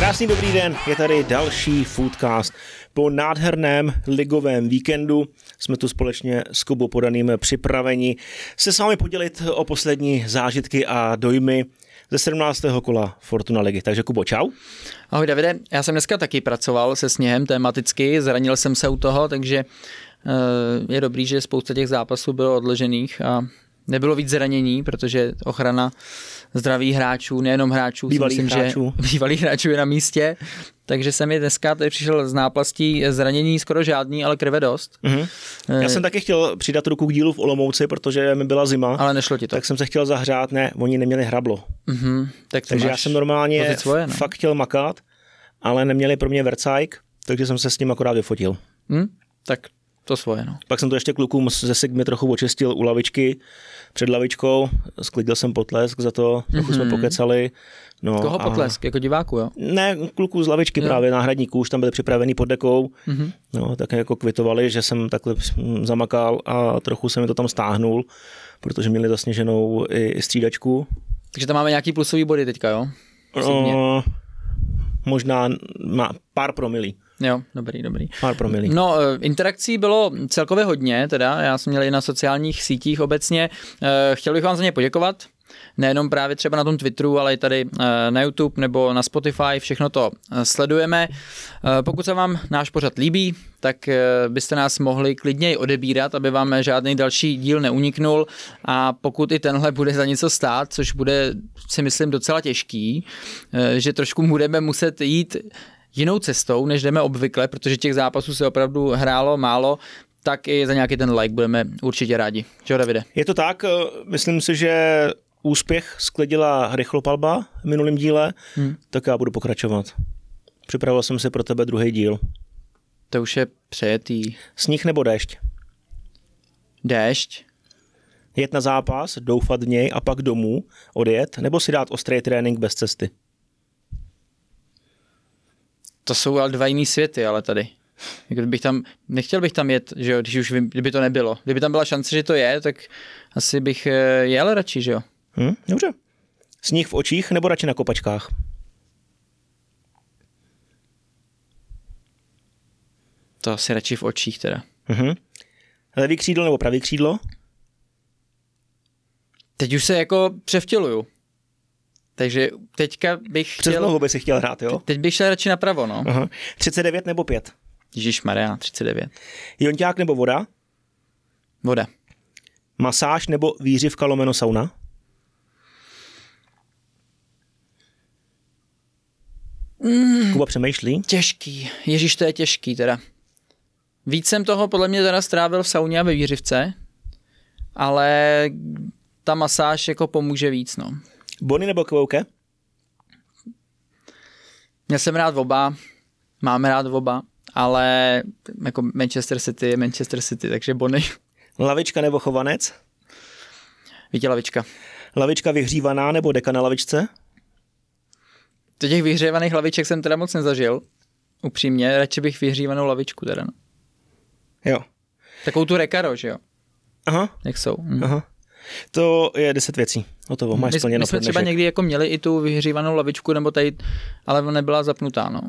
Krásný dobrý den, je tady další Foodcast. Po nádherném ligovém víkendu jsme tu společně s Kubou Podaným připraveni se s vámi podělit o poslední zážitky a dojmy ze 17. kola Fortuna ligy. Takže Kubo, čau. Ahoj Davide, já jsem dneska taky pracoval se sněhem tematicky, zranil jsem se u toho, takže eh, je dobrý, že spousta těch zápasů bylo odložených a nebylo víc zranění, protože ochrana zdraví hráčů, nejenom hráčů, bývalých myslím, hráčů. že bývalých hráčů je na místě. Takže jsem mi dneska tady přišel z náplastí zranění skoro žádný, ale krve dost. Mm-hmm. Já jsem taky chtěl přidat ruku k dílu v Olomouci, protože mi byla zima. Ale nešlo ti to. Tak jsem se chtěl zahřát, ne, oni neměli hrablo. Mm-hmm. Tak takže já jsem normálně svoje, no. fakt chtěl makat, ale neměli pro mě vercajk, takže jsem se s ním akorát vyfotil. Mm? Tak to svoje, no. Pak jsem to ještě klukům ze Sigmy trochu očistil u lavičky, před lavičkou, sklidil jsem potlesk za to, trochu mm-hmm. jsme pokecali. No, Koho potlesk? A... Jako diváku, jo? Ne, kluků z lavičky jo. právě, náhradníků, už tam byli připravený pod dekou, mm-hmm. no, tak jako kvitovali, že jsem takhle zamakal a trochu jsem mi to tam stáhnul, protože měli zasněženou i, i střídačku. Takže tam máme nějaký plusový body teďka, jo? No, možná má pár promilí. Jo, dobrý, dobrý. Pár promilí. No, interakcí bylo celkově hodně, teda já jsem měl i na sociálních sítích obecně. Chtěl bych vám za ně poděkovat nejenom právě třeba na tom Twitteru, ale i tady na YouTube nebo na Spotify, všechno to sledujeme. Pokud se vám náš pořad líbí, tak byste nás mohli klidněji odebírat, aby vám žádný další díl neuniknul a pokud i tenhle bude za něco stát, což bude si myslím docela těžký, že trošku budeme muset jít jinou cestou, než jdeme obvykle, protože těch zápasů se opravdu hrálo málo, tak i za nějaký ten like budeme určitě rádi. Čau, Davide? Je to tak, myslím si, že úspěch sklidila rychlopalba v minulém díle, hmm. tak já budu pokračovat. Připravil jsem si pro tebe druhý díl. To už je přejetý. Sníh nebo déšť? Déšť. Jet na zápas, doufat v něj a pak domů, odjet, nebo si dát ostrý trénink bez cesty? To jsou ale dva jiný světy, ale tady. Jako bych tam, nechtěl bych tam jet, že jo, když už vím, kdyby to nebylo. Kdyby tam byla šance, že to je, tak asi bych eh, jel radši, že jo. Hmm, dobře. Sníh v očích nebo radši na kopačkách? To asi radši v očích teda. Mhm. Levý křídlo nebo pravý křídlo? Teď už se jako převtěluju. Takže teďka bych Přes chtěl... by si chtěl hrát, jo? Teď bych šel radši napravo, no. Aha. 39 nebo 5? Ježíš Maria, 39. Jonťák nebo voda? Voda. Masáž nebo výřivka lomeno sauna? Mm, Kuba přemýšlí. Těžký. Ježíš, to je těžký teda. Víc jsem toho podle mě teda strávil v sauně a ve výřivce, ale ta masáž jako pomůže víc, no. Bony nebo kvouke? Měl jsem rád oba, máme rád oba, ale jako Manchester City je Manchester City, takže Bony. Lavička nebo chovanec? Vítě lavička. Lavička vyhřívaná nebo deka na lavičce? Do těch vyhřívaných laviček jsem teda moc nezažil. Upřímně, radši bych vyhřívanou lavičku teda. No. Jo. Takovou tu rekaro, že jo? Aha. Jak jsou. Hm. Aha. To je deset věcí. Hotovo, máš my, splněno my jsme třeba někdy jako měli i tu vyhřívanou lavičku, nebo tady, ale nebyla zapnutá, no.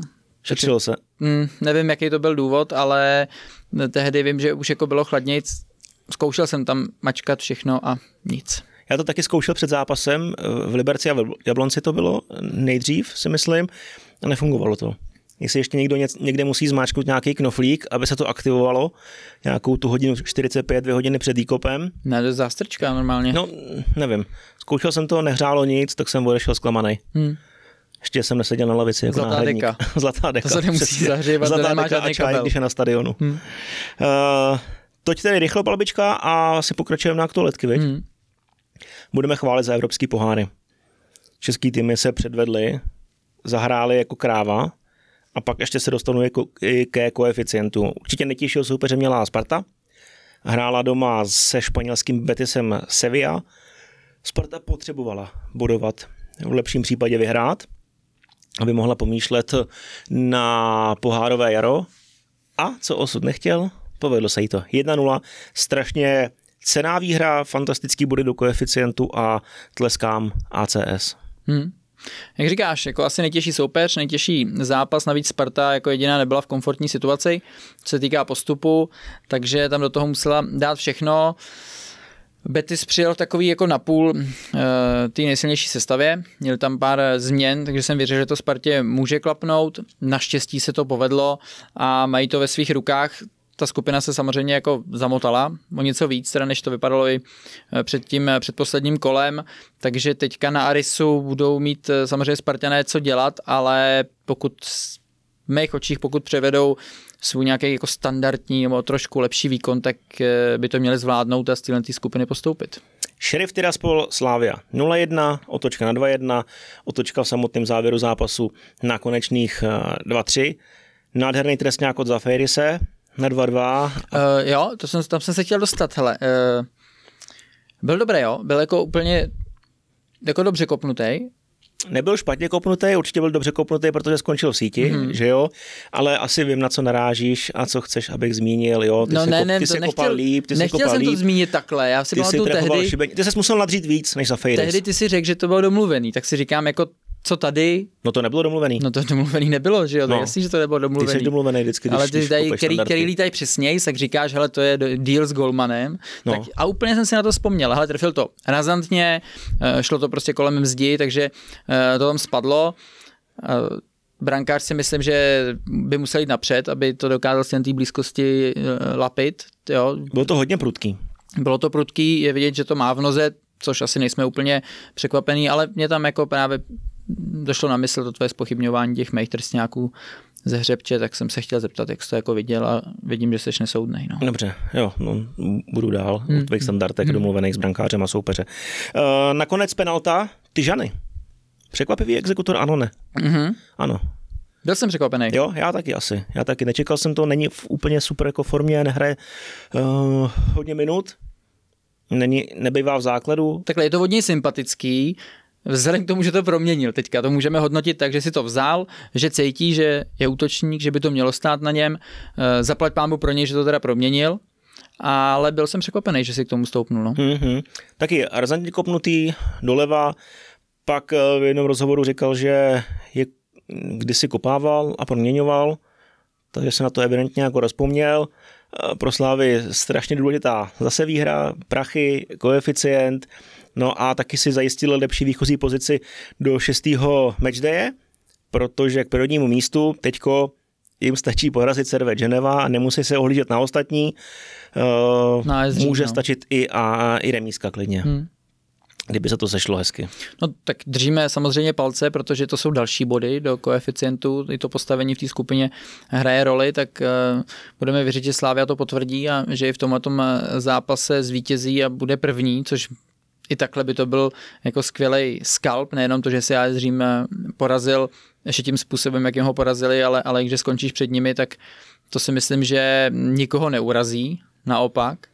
Šetřilo se. Mm, nevím, jaký to byl důvod, ale tehdy vím, že už jako bylo chladnějc. Zkoušel jsem tam mačkat všechno a nic. Já to taky zkoušel před zápasem, v Liberci a v Jablonci to bylo nejdřív, si myslím, a nefungovalo to. Jestli ještě někdo někde musí zmáčknout nějaký knoflík, aby se to aktivovalo, nějakou tu hodinu 45, dvě hodiny před výkopem. Ne, to je zástrčka normálně. No, nevím. Zkoušel jsem to, nehřálo nic, tak jsem odešel zklamaný. Hmm. Ještě jsem neseděl na lavici jako Zlatá náhradník. deka. Zlatá deka. To se nemusí zahřívat, Zlatá to nemá deka a čaj, když je na stadionu. Hmm. Uh, toť tedy rychlo palbička a si pokračujeme na aktualitky, viď? Hmm. Budeme chválit za evropský poháry. Český týmy se předvedli, zahráli jako kráva a pak ještě se dostanu jako, i ke koeficientu. Určitě nejtěžšího soupeře měla Sparta. Hrála doma se španělským Betisem Sevilla. Sparta potřebovala bodovat, v lepším případě vyhrát, aby mohla pomýšlet na pohárové jaro. A co osud nechtěl, povedlo se jí to. 1-0, strašně cená výhra, fantastický body do koeficientu a tleskám ACS. Hmm. Jak říkáš, jako asi nejtěžší soupeř, nejtěžší zápas, navíc Sparta jako jediná nebyla v komfortní situaci, co se týká postupu, takže tam do toho musela dát všechno. Betis přijel takový jako napůl uh, té nejsilnější sestavě, měl tam pár změn, takže jsem věřil, že to Spartě může klapnout. Naštěstí se to povedlo a mají to ve svých rukách ta skupina se samozřejmě jako zamotala o něco víc, teda než to vypadalo i eh, před tím eh, předposledním kolem, takže teďka na Arisu budou mít eh, samozřejmě Spartané co dělat, ale pokud v mých očích, pokud převedou svůj nějaký jako standardní nebo trošku lepší výkon, tak by to měli zvládnout a z téhle skupiny postoupit. Šerif Tiraspol Slávia 0-1, otočka na 2-1, otočka v samotném závěru zápasu na konečných 2-3. Nádherný trestňák od Zafirise, na 2-2. Uh, eh, jo, to jsem, tam jsem se chtěl dostat, hele. Uh, byl dobrý, jo, byl jako úplně jako dobře kopnutý. Nebyl špatně kopnutý, určitě byl dobře kopnutý, protože skončil v síti, mm. že jo, ale asi vím, na co narážíš a co chceš, abych zmínil, jo. Ty no jsi ne, ne, ty jsi nechtěl, kopal líp, ty nechtěl jsi kopal jsem líp. to zmínit takhle, já si pamatuju tehdy... Šibení. Ty jsi musel nadřít víc, než za Fejris. Tehdy ty si řekl, že to bylo domluvený, tak si říkám, jako co tady? No to nebylo domluvený. No to domluvený nebylo, že jo? No. Jasný, že to nebylo domluvený. Ty jsi domluvený vždycky, když, Ale ty tady, který, který lítají přesněji, tak říkáš, hele, to je deal s Goldmanem. No. Tak, a úplně jsem si na to vzpomněl. Hele, trefil to razantně, eh, šlo to prostě kolem mzdi, takže eh, to tam spadlo. Eh, brankář si myslím, že by musel jít napřed, aby to dokázal si na té blízkosti lapit. Jo. Bylo to hodně prudký. Bylo to prudký, je vidět, že to má v noze, což asi nejsme úplně překvapený, ale mě tam jako právě došlo na mysl to tvoje spochybňování těch mých trstňáků ze hřebče, tak jsem se chtěl zeptat, jak jsi to jako viděl a vidím, že jsi nesoudnej. No. Dobře, jo, no, budu dál hmm. u tvých standardech hmm. domluvených s brankářem a soupeře. Uh, nakonec penalta, ty Žany. Překvapivý exekutor, ano, ne? Mm-hmm. Ano. Byl jsem překvapený. Jo, já taky asi. Já taky nečekal jsem to, není v úplně super jako formě, nehraje uh, hodně minut, není, nebývá v základu. Takhle je to hodně sympatický, Vzhledem k tomu, že to proměnil teďka, to můžeme hodnotit tak, že si to vzal, že cítí, že je útočník, že by to mělo stát na něm, eh, zaplať pámu pro něj, že to teda proměnil, ale byl jsem překvapený, že si k tomu stoupnul. No. Mm-hmm. Taky razantně kopnutý doleva, pak eh, v jednom rozhovoru říkal, že je kdysi kopával a proměňoval, takže se na to evidentně jako rozpomněl. Eh, pro Slávy strašně důležitá zase výhra, prachy, koeficient, No a taky si zajistil lepší výchozí pozici do šestého matchdaye, protože k prvnímu místu teďko jim stačí porazit Serve Geneva a nemusí se ohlížet na ostatní. Uh, no, může no. stačit i, a, i remízka klidně. Hmm kdyby se to sešlo hezky. No tak držíme samozřejmě palce, protože to jsou další body do koeficientu, i to postavení v té skupině hraje roli, tak uh, budeme věřit, že Slávia to potvrdí a že i v tomhle zápase zvítězí a bude první, což i takhle by to byl jako skvělý skalp, nejenom to, že si AS Řím eh, porazil ještě tím způsobem, jakým ho porazili, ale, ale když skončíš před nimi, tak to si myslím, že nikoho neurazí, naopak.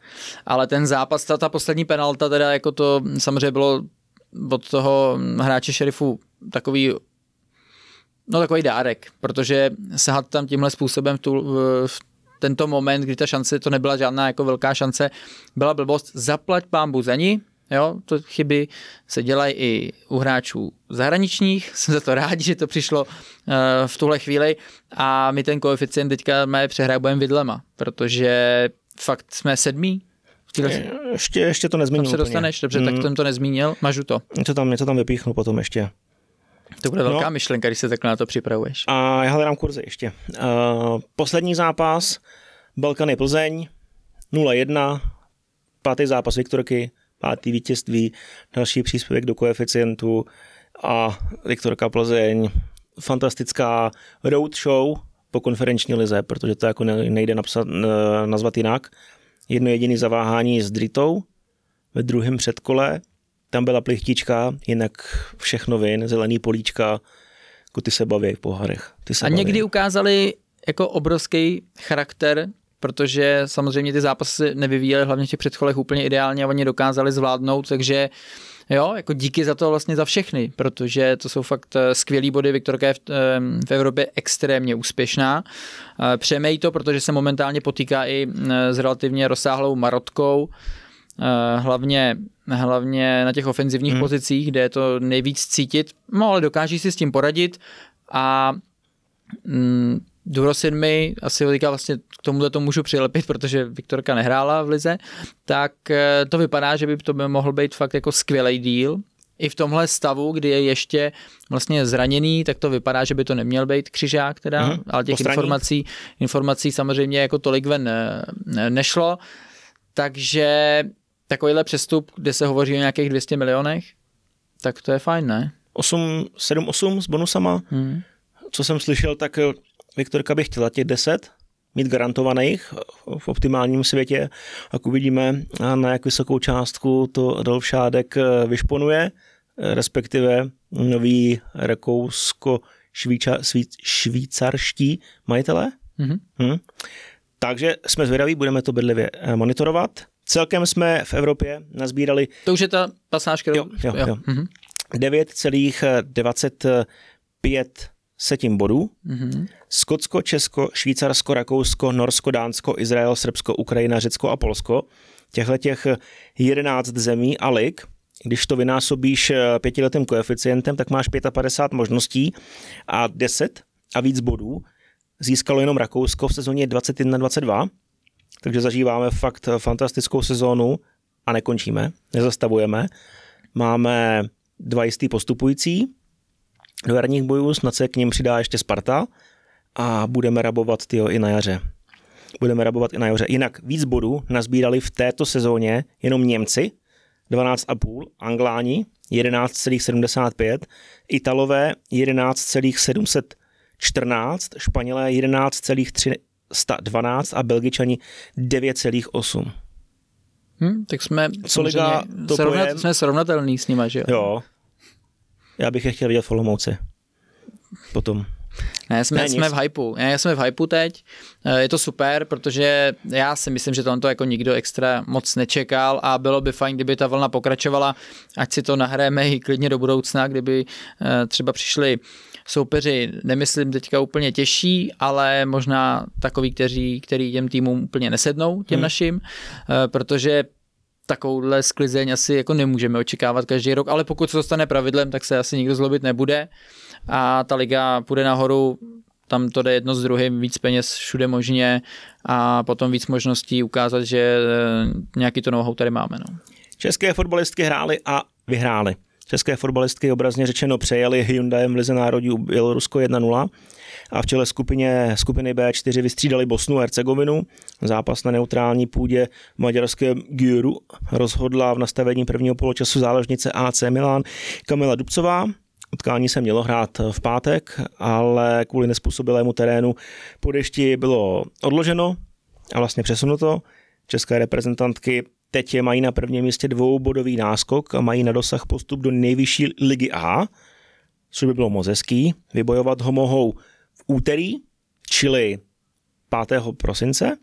Ale ten zápas, ta, ta poslední penalta, teda jako to samozřejmě bylo od toho hráče šerifu takový no takový dárek, protože sahat tam tímhle způsobem v, tu, v tento moment, kdy ta šance, to nebyla žádná jako velká šance, byla blbost, zaplať pámbu za ní, Jo, to chyby se dělají i u hráčů zahraničních, jsem za to rád, že to přišlo uh, v tuhle chvíli a my ten koeficient teďka máme přehrávujeme vidlema, protože fakt jsme sedmí. Je, ještě, ještě to nezmínil. Tam se dostaneš, dobře, tak jsem to nezmínil, mažu to. Něco tam, něco tam vypíchnu potom ještě. To bude velká no. myšlenka, když se takhle na to připravuješ. A já hledám kurzy ještě. Uh, poslední zápas, Balkany Plzeň, 0-1, pátý zápas Viktorky, pátý vítězství, další příspěvek do koeficientu a Viktorka Plzeň, fantastická road show po konferenční lize, protože to jako nejde napsat, nazvat jinak. Jedno jediné zaváhání s Dritou ve druhém předkole, tam byla plichtička, jinak všechno vin, zelený políčka, jako ty se baví v pohárech. Ty se a baví. někdy ukázali jako obrovský charakter protože samozřejmě ty zápasy nevyvíjely hlavně v těch předcholech úplně ideálně a oni dokázali zvládnout, takže Jo, jako díky za to vlastně za všechny, protože to jsou fakt eh, skvělý body. Viktorka je v, eh, v Evropě extrémně úspěšná. Eh, přejeme jí to, protože se momentálně potýká i s relativně rozsáhlou marotkou. Hlavně hlavně na těch ofenzivních hmm. pozicích, kde je to nejvíc cítit, no ale dokáží si s tím poradit a mm, Durosin mi, asi ho teďka vlastně k tomuhle to můžu přilepit, protože Viktorka nehrála v lize, tak eh, to vypadá, že by to by mohl být fakt jako skvělý díl. I v tomhle stavu, kdy je ještě vlastně zraněný, tak to vypadá, že by to neměl být křižák teda, mm-hmm. ale těch informací, informací samozřejmě jako tolik ven ne, nešlo. Takže takovýhle přestup, kde se hovoří o nějakých 200 milionech, tak to je fajn, ne? 8, 7, 8 s bonusama. Hmm. Co jsem slyšel, tak eh, Viktorka by chtěla těch 10, mít garantovaných v optimálním světě, a uvidíme, na jak vysokou částku to Adolf Šádek eh, vyšponuje, eh, respektive nový rakousko švýcarští majitelé. Mm-hmm. Hmm. Takže jsme zvědaví, budeme to bedlivě monitorovat. Celkem jsme v Evropě nazbírali... To už je ta pasáž, kterou... Jo, jo, jo. jo. Mm-hmm. 9,25 setin bodů. Mm-hmm. Skotsko, Česko, Švýcarsko, Rakousko, Norsko, Dánsko, Izrael, Srbsko, Ukrajina, Řecko a Polsko. Těchto těch 11 zemí a lig, když to vynásobíš eh, pětiletým koeficientem, tak máš 55 možností a 10 a víc bodů získalo jenom Rakousko v sezóně 21-22 takže zažíváme fakt fantastickou sezónu a nekončíme, nezastavujeme. Máme dva jistý postupující do jarních bojů, snad se k ním přidá ještě Sparta a budeme rabovat tyjo, i na jaře. Budeme rabovat i na jaře. Jinak víc bodů nazbírali v této sezóně jenom Němci, 12,5, Angláni 11,75, Italové 11,714, Španělé 11,3 112 a Belgičani 9,8. Hmm, tak jsme, Co liga to srovnat, jsme srovnatelný s nima, že jo? Jo. Já bych je chtěl vidět v Olomouci. Potom. Ne, jsme, ne, jsme v hypeu. Já jsme v hypeu teď. Eh, je to super, protože já si myslím, že to jako nikdo extra moc nečekal a bylo by fajn, kdyby ta vlna pokračovala, ať si to nahráme i klidně do budoucna, kdyby eh, třeba přišli soupeři, nemyslím teďka úplně těžší, ale možná takový, kteří, který těm týmům úplně nesednou, těm hmm. našim, eh, protože takovouhle sklizeň asi jako nemůžeme očekávat každý rok, ale pokud se to stane pravidlem, tak se asi nikdo zlobit nebude a ta liga půjde nahoru, tam to jde jedno s druhým, víc peněz všude možně a potom víc možností ukázat, že eh, nějaký to know tady máme. No. České fotbalistky hrály a vyhrály. České fotbalistky obrazně řečeno přejeli Hyundaiem v Lize národů Bělorusko 1-0 a v čele skupině, skupiny B4 vystřídali Bosnu a Hercegovinu. Zápas na neutrální půdě maďarské Gyuru rozhodla v nastavení prvního poločasu záložnice AC Milan Kamila Dubcová. Utkání se mělo hrát v pátek, ale kvůli nespůsobilému terénu po dešti bylo odloženo a vlastně přesunuto. České reprezentantky teď je mají na prvním místě dvoubodový náskok a mají na dosah postup do nejvyšší ligy A, což by bylo moc hezký. Vybojovat ho mohou úterý, čili 5. prosince,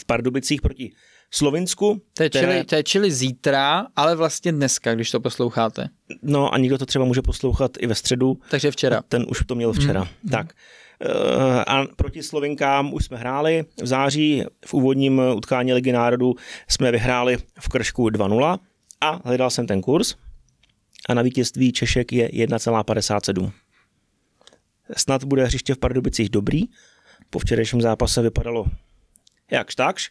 v Pardubicích proti Slovinsku. To je, které... čili, to je čili zítra, ale vlastně dneska, když to posloucháte. No a někdo to třeba může poslouchat i ve středu. Takže včera. Ten už to měl včera. Mm. Tak. Eh, a proti Slovinkám už jsme hráli v září, v úvodním utkání Ligy národů jsme vyhráli v Kršku 2-0 a hledal jsem ten kurz a na vítězství Češek je 1,57. Snad bude hřiště v Pardubicích dobrý, po včerejším zápase vypadalo jakž takž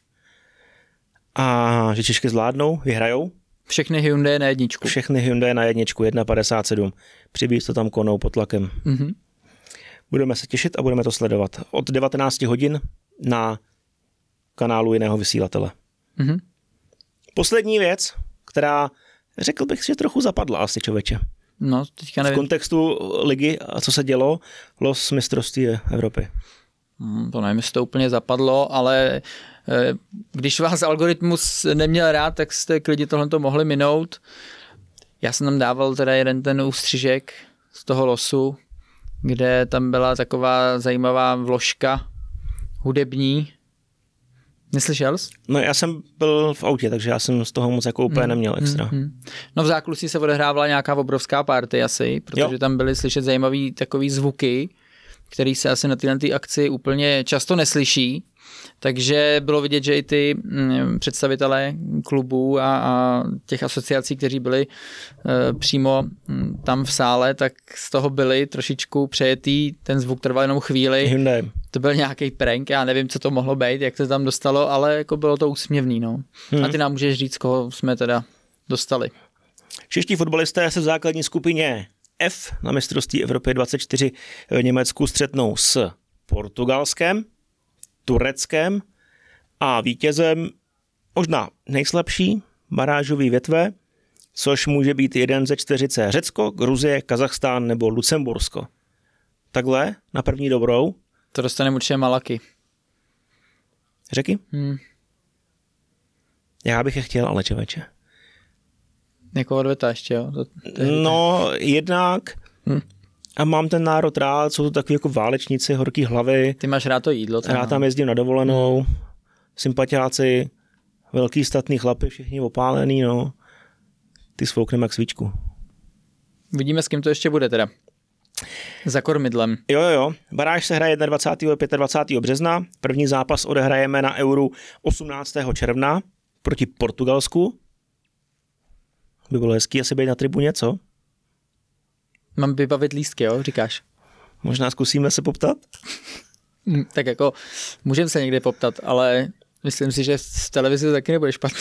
a že Češky zvládnou, vyhrajou. Všechny Hyundai na jedničku. Všechny Hyundai na jedničku, 1,57. Přibýt to tam konou pod tlakem. Mm-hmm. Budeme se těšit a budeme to sledovat od 19 hodin na kanálu jiného vysílatele. Mm-hmm. Poslední věc, která řekl bych, že trochu zapadla asi člověče. No, teďka nevím. V kontextu ligy a co se dělo, los mistrovství Evropy. Hmm, to nevím, jestli to úplně zapadlo, ale eh, když vás algoritmus neměl rád, tak jste klidně tohle mohli minout. Já jsem tam dával teda jeden ten ústřižek z toho losu, kde tam byla taková zajímavá vložka hudební. Neslyšel jsi? No já jsem byl v autě, takže já jsem z toho moc jako úplně hmm. neměl extra. Hmm, hmm. No v zákulisí se odehrávala nějaká obrovská party asi, protože jo. tam byly slyšet zajímavý takový zvuky, který se asi na tyhle ty akci úplně často neslyší. takže bylo vidět, že i ty mm, představitelé klubů a, a těch asociací, kteří byli e, přímo mm, tam v sále, tak z toho byli trošičku přejetý, ten zvuk trval jenom chvíli. Hyundai. To byl nějaký prank, já nevím, co to mohlo být, jak to tam dostalo, ale jako bylo to úsměvný, no. Hmm. A ty nám můžeš říct, koho jsme teda dostali. Čeští fotbalisté se v základní skupině F na mistrovství Evropy 24 v Německu střetnou s Portugalskem, Tureckem a vítězem možná nejslabší barážový větve, což může být jeden ze čtyřice Řecko, Gruzie, Kazachstán nebo Lucembursko. Takhle, na první dobrou. To dostane určitě Malaky. Řeky? Hmm. Já bych je chtěl, ale čeveče. Jako odveta ještě, jo? To, to je... No, jednak hmm. a mám ten národ rád, jsou to takový jako válečníci, horký hlavy. Ty máš rád to jídlo. Tam, rád tam jezdím na dovolenou, hmm. sympatiáci, velký statný chlapy, všichni opálený, no. Ty svoukneme jak svíčku. Vidíme, s kým to ještě bude teda. Za kormidlem. Jo, jo, jo. Baráž se hraje 21. a 25. března. První zápas odehrajeme na Euru 18. června proti Portugalsku. By bylo hezký asi být na tribuně, co? Mám vybavit lístky, jo, říkáš? Možná zkusíme se poptat? Hm, tak jako, můžeme se někde poptat, ale myslím si, že v televizi to taky nebude špatný.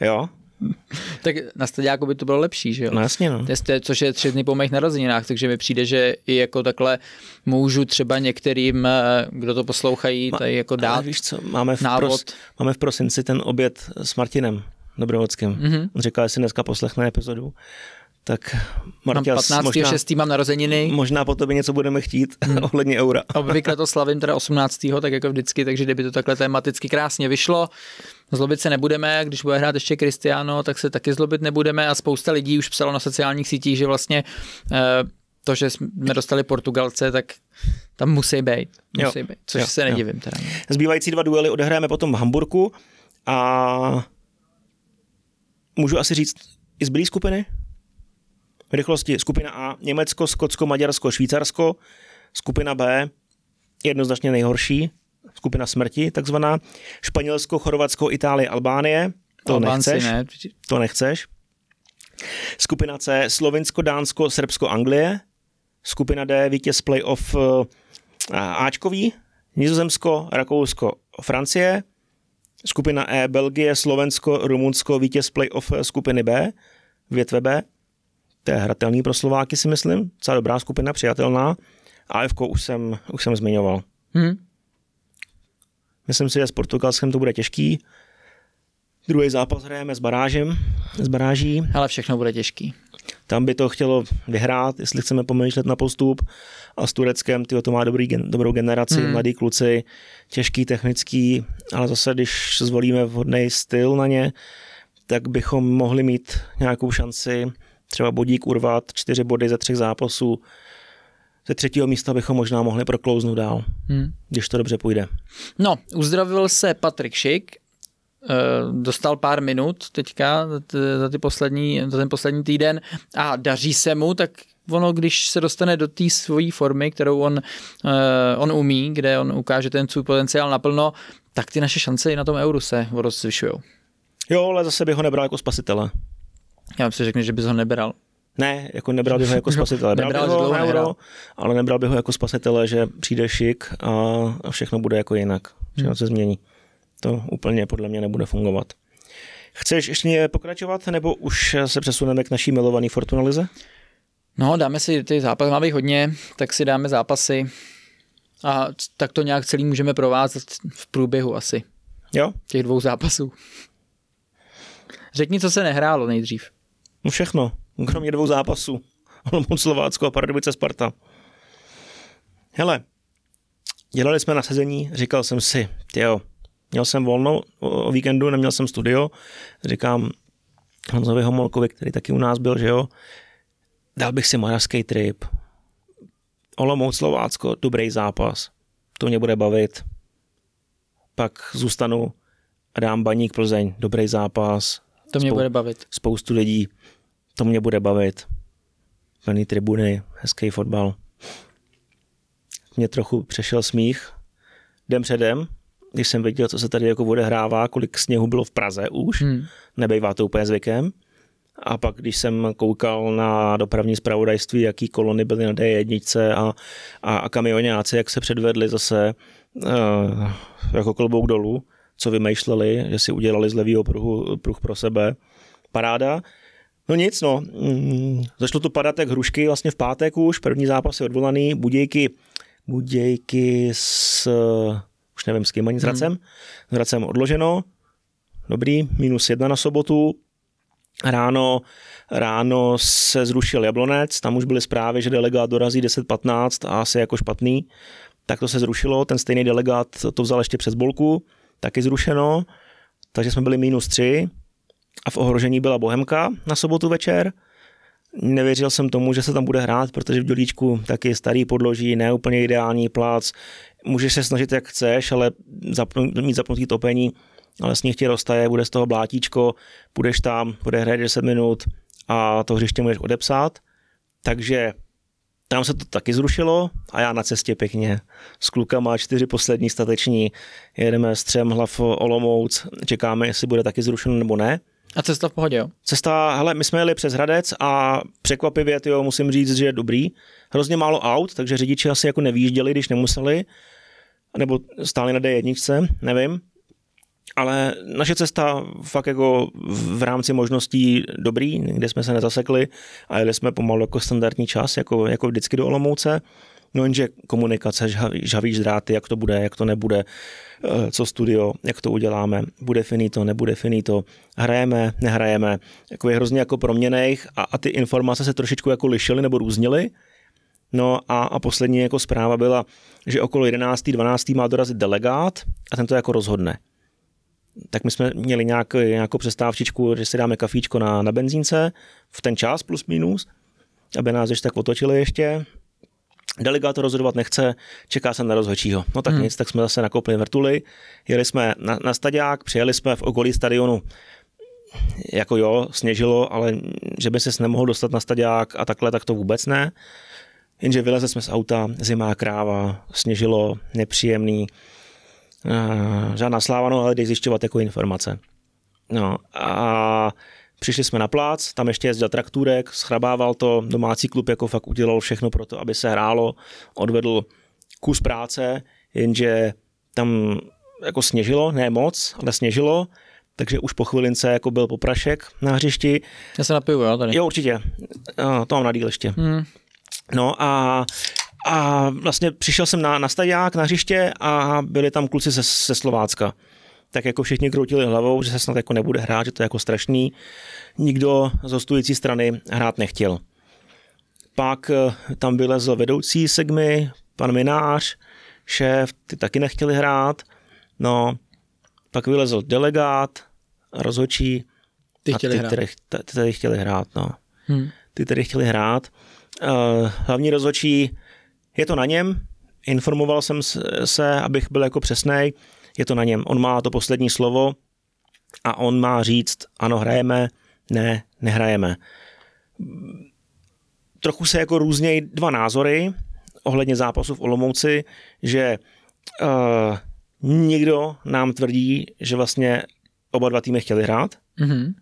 Jo, tak na stadiáku by to bylo lepší, že jo? No jasně, no. Je, což je tři dny po mých narozeninách, takže mi přijde, že i jako takhle můžu třeba některým, eh, kdo to poslouchají, tady jako dát víš co, máme v, návod. Pros, máme v prosinci ten oběd s Martinem Dobrovodským. Mm-hmm. Říkal, jestli dneska poslechne epizodu, tak Marťas, mám 15. Možná, 6. mám narozeniny. Možná po tobě něco budeme chtít hmm. ohledně eura. Obvykle to slavím teda 18. tak jako vždycky, takže kdyby to takhle tematicky krásně vyšlo, zlobit se nebudeme, když bude hrát ještě Cristiano, tak se taky zlobit nebudeme a spousta lidí už psalo na sociálních sítích, že vlastně eh, to, že jsme dostali Portugalce, tak tam musí být. Musí jo, být což jo, se nedivím. Jo. Teda. Zbývající dva duely odehráme potom v Hamburku a můžu asi říct i z blízké skupiny? V rychlosti skupina A Německo, Skotsko, Maďarsko, Švýcarsko, skupina B jednoznačně nejhorší, skupina smrti takzvaná, Španělsko, Chorvatsko, Itálie, Albánie, to Albánci nechceš, ne. to nechceš. Skupina C Slovinsko, Dánsko, Srbsko, Anglie, skupina D vítěz playoff eh, Ačkový, Nizozemsko, Rakousko, Francie, skupina E Belgie, Slovensko, Rumunsko, vítěz playoff skupiny B, větve B, to je hratelný pro Slováky, si myslím. Celá dobrá skupina, přijatelná. AF už jsem, už jsem zmiňoval. Hmm. Myslím si, že s Portugalskem to bude těžký. Druhý zápas hrajeme s barážem, s baráží. Ale všechno bude těžký. Tam by to chtělo vyhrát, jestli chceme pomýšlet na postup. A s Tureckem, tyjo, to má dobrý, dobrou generaci, hmm. mladí kluci, těžký, technický, ale zase, když zvolíme vhodný styl na ně, tak bychom mohli mít nějakou šanci třeba bodík urvat, čtyři body ze třech zápasů. Ze třetího místa bychom možná mohli proklouznout dál, hmm. když to dobře půjde. No, uzdravil se Patrik Šik, eh, dostal pár minut teďka za, ty poslední, za ten poslední týden a daří se mu, tak ono, když se dostane do té svojí formy, kterou on, eh, on umí, kde on ukáže ten svůj potenciál naplno, tak ty naše šance i na tom euru se zvyšují. Jo, ale zase bych ho nebral jako spasitele. Já si řekne, že bys ho nebral. Ne, jako nebral bych ho jako spasitele. Bral bych ho na euro, ale nebral bych ho jako spasitele, že přijde šik a všechno bude jako jinak. Všechno hmm. se změní. To úplně podle mě nebude fungovat. Chceš ještě pokračovat, nebo už se přesuneme k naší milované Fortunalize? No, dáme si ty zápasy, máme hodně, tak si dáme zápasy a tak to nějak celý můžeme provázet v průběhu asi. Jo? Těch dvou zápasů. Řekni, co se nehrálo nejdřív. No všechno, kromě dvou zápasů. Olomouc Slovácko a Pardubice Sparta. Hele, dělali jsme nasazení, říkal jsem si, jo, měl jsem volno o víkendu, neměl jsem studio, říkám Honzovi Homolkovi, který taky u nás byl, že jo, dal bych si moravský trip, Olomouc Slovácko, dobrý zápas, to mě bude bavit, pak zůstanu a dám baník Plzeň, dobrý zápas, to mě Spou- bude bavit. Spoustu lidí, to mě bude bavit. Plný tribuny, hezký fotbal. Mě trochu přešel smích. Jdem předem, když jsem viděl, co se tady jako odehrává, kolik sněhu bylo v Praze už, hmm. nebejvá to úplně zvykem. A pak, když jsem koukal na dopravní zpravodajství, jaký kolony byly na D1 a, a, a kamionáci, jak se předvedli zase uh, jako klobouk dolů, co vymýšleli, že si udělali z levýho pruhu pruh pro sebe. Paráda. No nic, no. Mm, začalo to padat jak hrušky vlastně v pátek už, první zápas je odvolaný, Budějky, Budějky s, už nevím s kým ani s hmm. Hradcem, hmm. s Hradcem odloženo, dobrý, minus jedna na sobotu, ráno, ráno se zrušil Jablonec, tam už byly zprávy, že delegát dorazí 10-15 a asi jako špatný, tak to se zrušilo, ten stejný delegát to vzal ještě přes bolku, taky zrušeno, takže jsme byli minus 3, a v ohrožení byla Bohemka na sobotu večer. Nevěřil jsem tomu, že se tam bude hrát, protože v Dělíčku taky starý podloží, neúplně ideální plac. Můžeš se snažit, jak chceš, ale zapnu, mít zapnutý topení, ale sníh ti roztaje, bude z toho blátíčko, budeš tam, bude hrát 10 minut a to hřiště můžeš odepsat. Takže tam se to taky zrušilo a já na cestě pěkně s klukama, čtyři poslední stateční, jedeme s třem hlav Olomouc, čekáme, jestli bude taky zrušeno nebo ne. A cesta v pohodě, jo? Cesta, hele, my jsme jeli přes Hradec a překvapivě, tyjo, musím říct, že je dobrý. Hrozně málo aut, takže řidiči asi jako nevýjížděli, když nemuseli, nebo stáli na D1, nevím. Ale naše cesta fakt jako v rámci možností dobrý, kde jsme se nezasekli a jeli jsme pomalu jako standardní čas, jako, jako vždycky do Olomouce. No jenže komunikace, žhavíš dráty, jak to bude, jak to nebude, eh, co studio, jak to uděláme, bude finito, nebude finito, hrajeme, nehrajeme, jako je hrozně jako proměných a, a ty informace se trošičku jako lišily nebo různily. No a, a poslední jako zpráva byla, že okolo 11. 12. má dorazit delegát a ten to jako rozhodne. Tak my jsme měli nějak, nějakou přestávčičku, že si dáme kafíčko na, na benzínce v ten čas plus minus, aby nás ještě tak otočili ještě Delegát rozhodovat nechce, čeká se na rozhodčího. No tak hmm. nic, tak jsme zase nakoupili vrtuly, jeli jsme na, na stadiák, přijeli jsme v okolí stadionu. Jako jo, sněžilo, ale že by se nemohl dostat na stadiák a takhle, tak to vůbec ne. Jenže vylezli jsme z auta, zimá kráva, sněžilo, nepříjemný, uh, žádná sláva, no ale dej zjišťovat jako informace. No a Přišli jsme na plác, tam ještě jezdil traktůrek, schrabával to, domácí klub jako fakt udělal všechno pro to, aby se hrálo, odvedl kus práce, jenže tam jako sněžilo, ne moc, ale sněžilo, takže už po chvilince jako byl poprašek na hřišti. Já se napiju, jo, tady. Jo, určitě. To mám na díl ještě. Hmm. No a a vlastně přišel jsem na, na stadiák, na hřiště a byli tam kluci ze, ze Slovácka tak jako všichni kroutili hlavou, že se snad jako nebude hrát, že to je jako strašný. Nikdo z hostující strany hrát nechtěl. Pak eh, tam vylezl vedoucí segmy, pan Minář, šéf, ty taky nechtěli hrát. No, pak vylezl delegát, rozhodčí. Ty chtěli ty, hrát. Tedy, ty, tedy chtěli hrát, no. Hmm. Ty tedy chtěli hrát. Uh, hlavní rozhodčí, je to na něm, informoval jsem se, abych byl jako přesnej, je to na něm. On má to poslední slovo a on má říct, ano, hrajeme, ne, nehrajeme. Trochu se jako různějí dva názory ohledně zápasu v Olomouci, že uh, někdo nám tvrdí, že vlastně oba dva týmy chtěli hrát mm-hmm.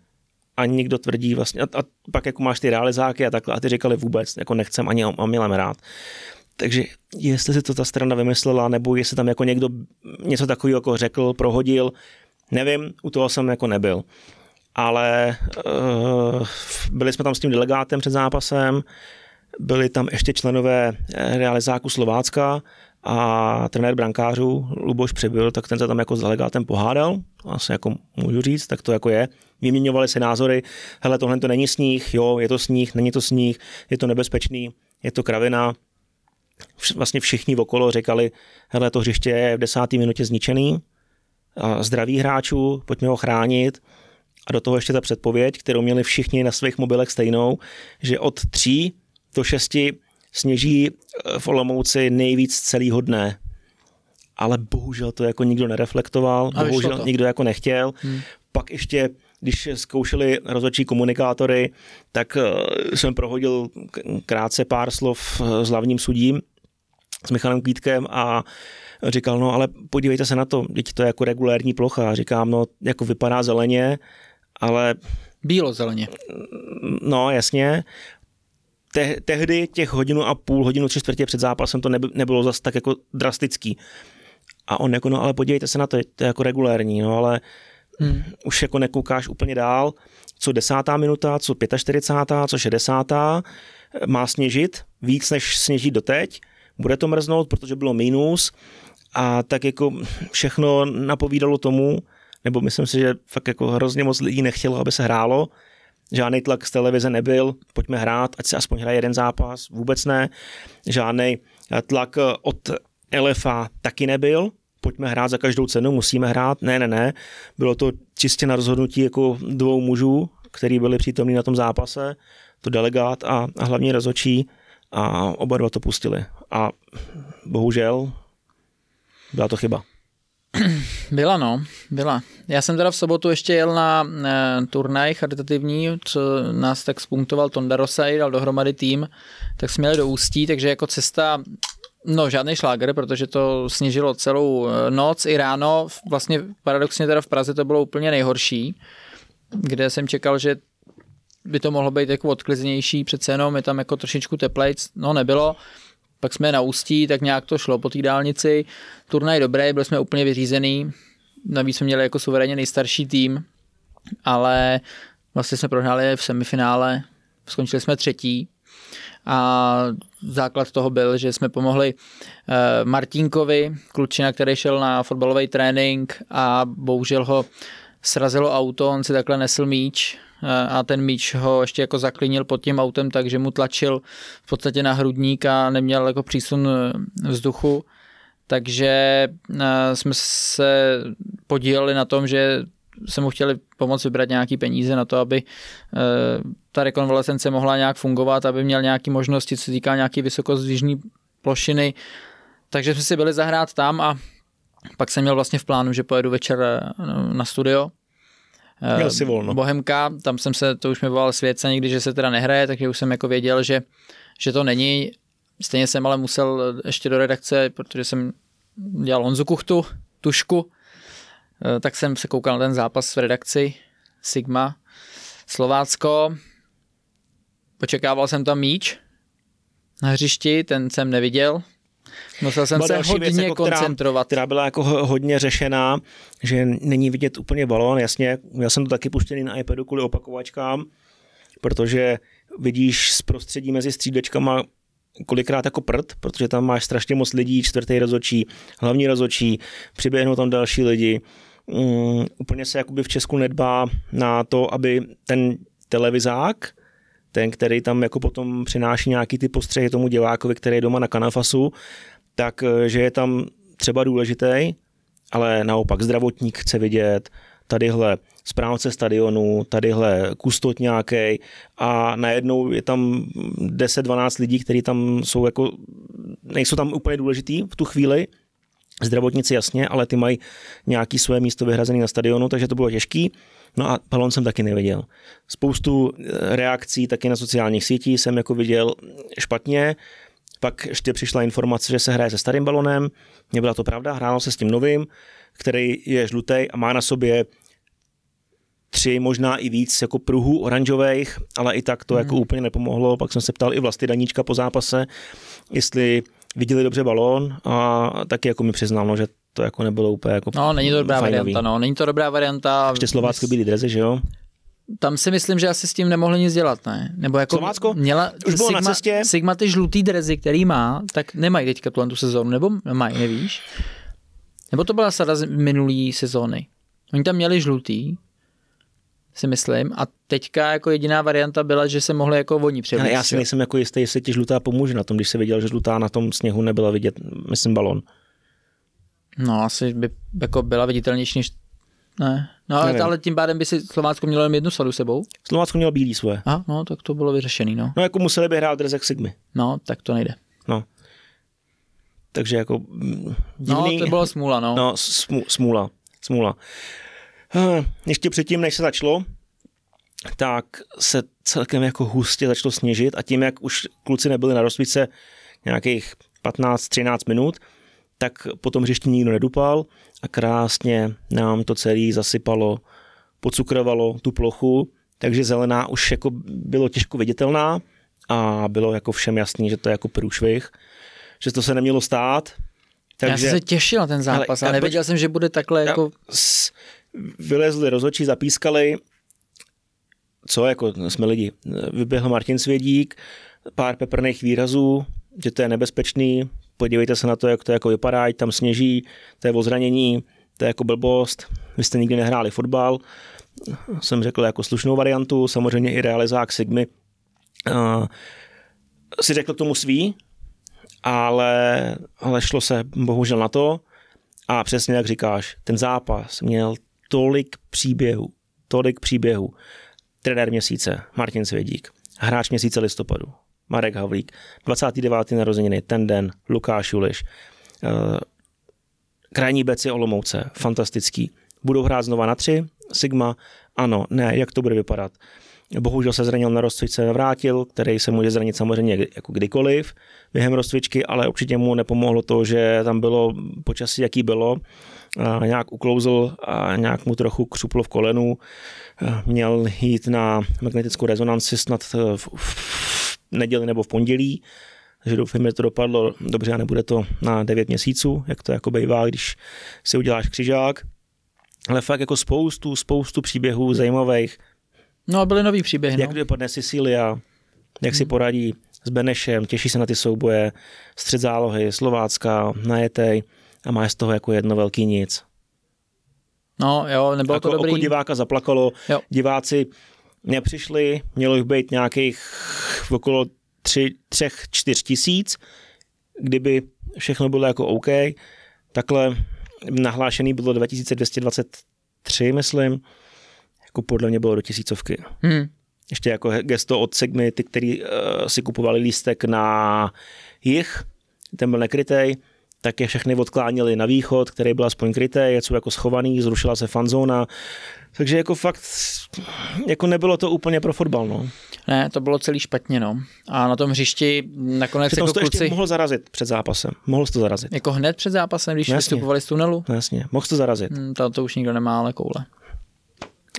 a někdo tvrdí vlastně, a, a pak jako máš ty realizáky a takhle a ty říkali vůbec, jako nechcem ani omylem hrát. Takže jestli si to ta strana vymyslela, nebo jestli tam jako někdo něco takového jako řekl, prohodil, nevím, u toho jsem jako nebyl. Ale uh, byli jsme tam s tím delegátem před zápasem, byli tam ještě členové eh, realizáku Slovácka a trenér brankářů Luboš Přibyl, tak ten se tam jako s delegátem pohádal, asi jako můžu říct, tak to jako je. Vyměňovali se názory, hele, tohle to není sníh, jo, je to sníh, není to sníh, je to nebezpečný, je to kravina, vlastně všichni okolo říkali, hele, to hřiště je v desáté minutě zničený, a zdraví hráčů, pojďme ho chránit. A do toho ještě ta předpověď, kterou měli všichni na svých mobilech stejnou, že od tří do šesti sněží eh, v Olomouci nejvíc celýho dne. Ale bohužel to jako nikdo nereflektoval, a bohužel nikdo jako nechtěl. Hmm. Pak ještě když zkoušeli rozhodčí komunikátory, tak eh, jsem prohodil krátce pár slov s hlavním sudím, s Michalem Kvítkem a říkal, no ale podívejte se na to, teď to je jako regulérní plocha. Říkám, no jako vypadá zeleně, ale... Bílo zeleně. No, jasně. Te, tehdy těch hodinu a půl, hodinu, tři čtvrtě před zápasem to neby, nebylo zase tak jako drastický. A on jako, no ale podívejte se na to, to je jako regulérní, no ale hmm. už jako nekoukáš úplně dál, co desátá minuta, co 45. co 60. má sněžit víc, než sněží doteď, bude to mrznout, protože bylo mínus a tak jako všechno napovídalo tomu, nebo myslím si, že fakt jako hrozně moc lidí nechtělo, aby se hrálo, žádný tlak z televize nebyl, pojďme hrát, ať se aspoň hraje jeden zápas, vůbec ne, žádný tlak od LFA taky nebyl, pojďme hrát za každou cenu, musíme hrát. Ne, ne, ne. Bylo to čistě na rozhodnutí jako dvou mužů, který byli přítomní na tom zápase, to delegát a, a hlavně rozočí a oba dva to pustili. A bohužel byla to chyba. Byla no, byla. Já jsem teda v sobotu ještě jel na e, turnaj charitativní, co nás tak spunktoval Tonda Rosaj, dal dohromady tým, tak jsme jeli do Ústí, takže jako cesta No, žádný šláger, protože to sněžilo celou eh, noc i ráno. Vlastně paradoxně teda v Praze to bylo úplně nejhorší, kde jsem čekal, že by to mohlo být jako odkliznější, přece jenom je tam jako trošičku teplejc, no nebylo. Pak jsme na Ústí, tak nějak to šlo po té dálnici. Turnaj dobrý, byli jsme úplně vyřízený. Navíc jsme měli jako suverénně nejstarší tým, ale vlastně jsme prohráli v semifinále, skončili jsme třetí, a základ toho byl, že jsme pomohli eh, Martinkovi, klučina, který šel na fotbalový trénink a bohužel ho srazilo auto, on si takhle nesl míč eh, a ten míč ho ještě jako zaklinil pod tím autem, takže mu tlačil v podstatě na hrudník a neměl jako přísun vzduchu. Takže eh, jsme se podíleli na tom, že se mu chtěli pomoct vybrat nějaký peníze na to, aby eh, ta rekonvalescence mohla nějak fungovat, aby měl nějaké možnosti, co se týká nějaký vysokozdvižní plošiny. Takže jsme si byli zahrát tam a pak jsem měl vlastně v plánu, že pojedu večer eh, na studio. Eh, měl si volno. Bohemka, tam jsem se, to už mi volal světce někdy, že se teda nehraje, takže už jsem jako věděl, že, že to není. Stejně jsem ale musel ještě do redakce, protože jsem dělal Honzu Kuchtu, tušku, tak jsem se koukal na ten zápas v redakci Sigma Slovácko. Počekával jsem tam míč na hřišti, ten jsem neviděl. Musel jsem se hodně věc, jako koncentrovat. Která, která byla jako hodně řešená, že není vidět úplně balón, jasně, já jsem to taky puštěný na iPadu kvůli opakovačkám, protože vidíš z prostředí mezi střídečkama kolikrát jako prd, protože tam máš strašně moc lidí, čtvrtý rozočí, hlavní rozočí, přiběhnou tam další lidi. Um, úplně se jakoby v Česku nedbá na to, aby ten televizák, ten, který tam jako potom přináší nějaký ty postřehy tomu divákovi, který je doma na kanafasu, tak eh, že je tam třeba důležitý, ale naopak zdravotník chce vidět, tadyhle správce stadionu, tadyhle kustot nějaký a najednou je tam 10-12 lidí, kteří tam jsou jako, nejsou tam úplně důležitý v tu chvíli, zdravotníci jasně, ale ty mají nějaký své místo vyhrazené na stadionu, takže to bylo těžký. No a balon jsem taky neviděl. Spoustu eh, reakcí taky na sociálních sítích jsem jako viděl špatně, pak ještě přišla informace, že se hraje se starým balonem, nebyla to pravda, hrálo se s tím novým, který je žlutý a má na sobě tři, možná i víc jako pruhů oranžových, ale i tak to hmm. jako úplně nepomohlo. Pak jsem se ptal i Vlasty Daníčka po zápase, jestli viděli dobře balón a taky jako mi přiznal, no, že to jako nebylo úplně jako No, není to dobrá fajnový. varianta, no, není to dobrá varianta. Ještě Slovácko byli drezy, že jo? Tam si myslím, že asi s tím nemohli nic dělat, ne? Nebo jako Slovácko? Měla, Už bylo Sigma, na cestě? Sigma ty žlutý drezy, který má, tak nemají teďka tuhle tu sezónu, nebo mají, nevíš? Nebo to byla sada z minulý sezóny? Oni tam měli žlutý, si myslím. A teďka jako jediná varianta byla, že se mohli jako oni převést. Já si nejsem jako jistý, jestli ti žlutá pomůže na tom, když se viděl, že žlutá na tom sněhu nebyla vidět, myslím, balon. No, asi by jako byla viditelnější než ne. No, ale, ale tím pádem by si Slovácko mělo jen jednu sadu sebou. Slovácko mělo bílý svoje. A, no, tak to bylo vyřešený, no. No, jako museli by hrát Drezek Sigmy. No, tak to nejde. No. Takže jako mm, divný... No, to byla smůla, no. No, smůla, smůla. Eh, ještě předtím, než se začalo, tak se celkem jako hustě začalo sněžit a tím, jak už kluci nebyli na rozsvíce nějakých 15-13 minut, tak po tom hřišti nikdo nedupal a krásně nám to celé zasypalo, pocukrovalo tu plochu, takže zelená už jako bylo těžko viditelná a bylo jako všem jasný, že to je jako průšvih, že to se nemělo stát. Takže, Já jsem se těšil na ten zápas, ale, ale nevěděl poč- jsem, že bude takhle jako... S, vylezli rozhodčí, zapískali, co jako jsme lidi. Vyběhl Martin Svědík, pár peprných výrazů, že to je nebezpečný, podívejte se na to, jak to jako vypadá, tam sněží, to je o zranění, to je jako blbost, vy jste nikdy nehráli fotbal, jsem řekl jako slušnou variantu, samozřejmě i realizák Sigmy uh, si řekl tomu svý, ale, ale šlo se bohužel na to. A přesně jak říkáš, ten zápas měl tolik příběhů, tolik příběhů. Trenér měsíce, Martin Svědík, hráč měsíce listopadu, Marek Havlík, 29. narozeniny, ten den, Lukáš Juliš, uh, krajní beci Olomouce, fantastický. Budou hrát znova na tři, Sigma, ano, ne, jak to bude vypadat. Bohužel se zranil na rozcvičce vrátil, který se může zranit samozřejmě jako kdykoliv během rozcvičky, ale určitě mu nepomohlo to, že tam bylo počasí, jaký bylo. Nějak uklouzl a nějak mu trochu křuplo v kolenu. Měl jít na magnetickou rezonanci snad v, v neděli nebo v pondělí, takže doufám, že to dopadlo dobře a nebude to na 9 měsíců, jak to jako bývá, když si uděláš křižák. Ale fakt jako spoustu, spoustu příběhů zajímavých, No a byly nový příběhy. Jak no. dopadne Sicilia, jak hmm. si poradí s Benešem, těší se na ty souboje, střed zálohy, Slovácka, najetej a má z toho jako jedno velký nic. No jo, nebylo jako to dobrý. Oko diváka zaplakalo, jo. diváci nepřišli, mělo jich být nějakých okolo tři, třech, čtyř tisíc, kdyby všechno bylo jako OK. Takhle nahlášený bylo 2223, myslím jako podle mě bylo do tisícovky. Hmm. Ještě jako gesto od Sigmy, ty, který uh, si kupovali lístek na jich, ten byl nekrytej, tak je všechny odklánili na východ, který byl aspoň krytý, jsou jako schovaný, zrušila se fanzóna, takže jako fakt, jako nebylo to úplně pro fotbal, no. Ne, to bylo celý špatně, no. A na tom hřišti nakonec Přitom jako to kluci... ještě mohl zarazit před zápasem. Mohl to zarazit. Jako hned před zápasem, když vystupovali z tunelu? Jasně, mohl to zarazit. Hmm, to, to už nikdo nemá ale koule.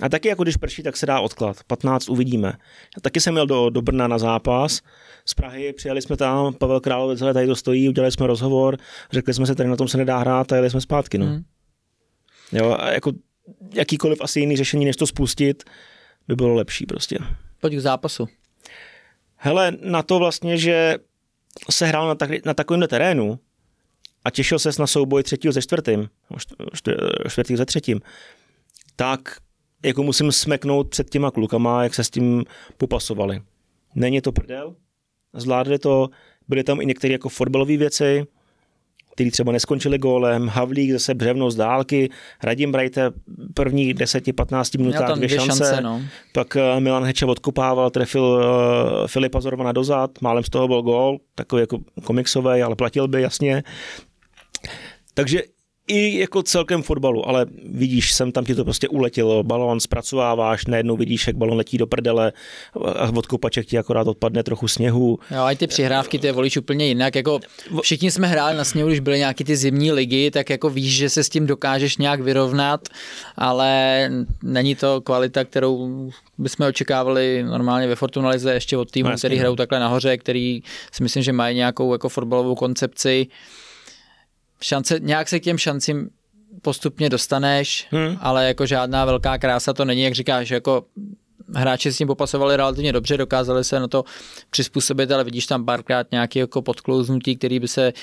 A taky jako když prší, tak se dá odklad. 15 uvidíme. Já taky jsem měl do, do Brna na zápas. Z Prahy přijeli jsme tam, Pavel Královec, tady to stojí, udělali jsme rozhovor, řekli jsme se, tady na tom se nedá hrát a jeli jsme zpátky. No. Hmm. Jo, a jako jakýkoliv asi jiný řešení, než to spustit, by bylo lepší prostě. Pojď k zápasu. Hele, na to vlastně, že se hrál na, tak, na takovémhle terénu a těšil ses na souboj třetího ze čtvrtým, čtvrtý ze třetím, tak jako musím smeknout před těma klukama, jak se s tím popasovali. Není to prdel, zvládli to, byly tam i některé jako fotbalové věci, který třeba neskončili gólem, Havlík zase břevno z dálky, Radim Brajte první 10-15 minutách dvě, dvě šance, šance no. pak eh, Milan Heče odkopával, trefil uh, Filipa Zorvana dozad, málem z toho byl gól, takový jako komiksový, ale platil by jasně. Takže i jako celkem fotbalu, ale vidíš, sem tam ti to prostě uletělo, balon zpracováváš, najednou vidíš, jak balon letí do prdele a od kopaček ti akorát odpadne trochu sněhu. Jo, a ty přihrávky ty volíš úplně jinak, jako všichni jsme hráli na sněhu, když byly nějaký ty zimní ligy, tak jako víš, že se s tím dokážeš nějak vyrovnat, ale není to kvalita, kterou bychom očekávali normálně ve Fortunalize ještě od týmu, no, který hrajou takhle nahoře, který si myslím, že mají nějakou jako fotbalovou koncepci šance, nějak se k těm šancím postupně dostaneš, hmm. ale jako žádná velká krása to není, jak říkáš, jako hráči s tím popasovali relativně dobře, dokázali se na to přizpůsobit, ale vidíš tam párkrát nějaké jako podklouznutí, který by se e,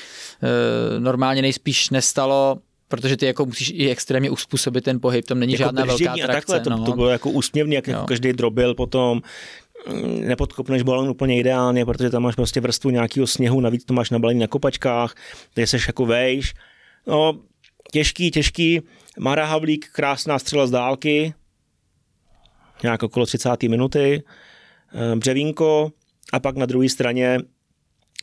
normálně nejspíš nestalo, protože ty jako musíš i extrémně uspůsobit ten pohyb, tam není jako žádná velká atrakce. Takhle, to, no. to bylo jako úsměvný, jak jako každý drobil potom, nepodkopneš balon úplně ideálně, protože tam máš prostě vrstvu nějakého sněhu, navíc to máš nabalení na kopačkách, kde seš jako vejš. No, těžký, těžký. Mara Havlík, krásná střela z dálky, nějak okolo 30. minuty. Eh, Břevínko a pak na druhé straně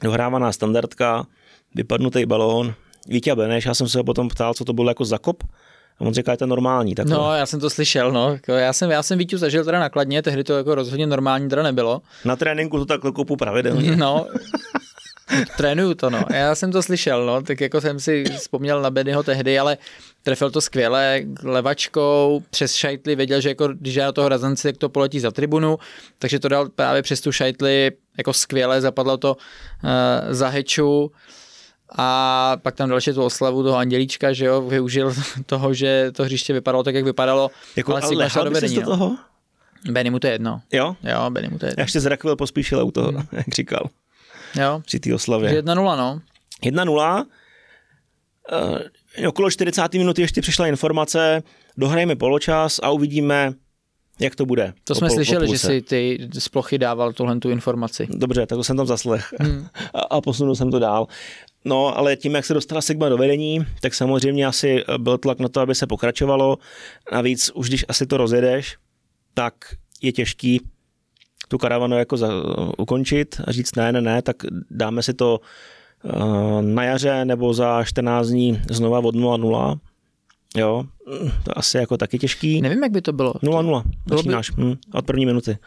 dohrávaná standardka, vypadnutý balón. Vítě Beneš, já jsem se ho potom ptal, co to bylo jako zakop, a on říká, je to normální. Tak no, já jsem to slyšel, no. Jako já jsem, já jsem Vítu zažil teda nakladně, tehdy to jako rozhodně normální teda nebylo. Na tréninku to tak kopu pravidelně. No, Trénuju to, no. Já jsem to slyšel, no, tak jako jsem si vzpomněl na Bennyho tehdy, ale trefil to skvěle levačkou, přes šajtli, věděl, že jako, když já do toho razanci, tak to poletí za tribunu, takže to dal právě přes tu šajtli jako skvěle, zapadlo to uh, za heču a pak tam další tu oslavu toho Andělíčka, že jo, využil toho, že to hřiště vypadalo tak, jak vypadalo. Jako, ale šel do vedení, do no. toho? Benny mu to je jedno. Jo? Jo, Benny mu to je jedno. Já ještě zrakvil pospíšil u toho, hmm. jak říkal. Jo. Při té oslavě. 1-0, no. 1-0. Uh, okolo 40. minuty ještě přišla informace, dohrajeme poločas a uvidíme, jak to bude. To jsme pol, slyšeli, že si ty z plochy dával tuhle tu informaci. Dobře, tak to jsem tam zaslech hmm. a, a posunul jsem to dál. No, ale tím, jak se dostala Sigma do vedení, tak samozřejmě asi byl tlak na to, aby se pokračovalo. Navíc už když asi to rozjedeš, tak je těžký tu karavanu jako za, ukončit a říct ne, ne, ne, tak dáme si to uh, na jaře nebo za 14 dní znova od 0-0. Jo, to asi jako taky těžký. Nevím, jak by to bylo. 0-0, začínáš by... hm, od první minuty.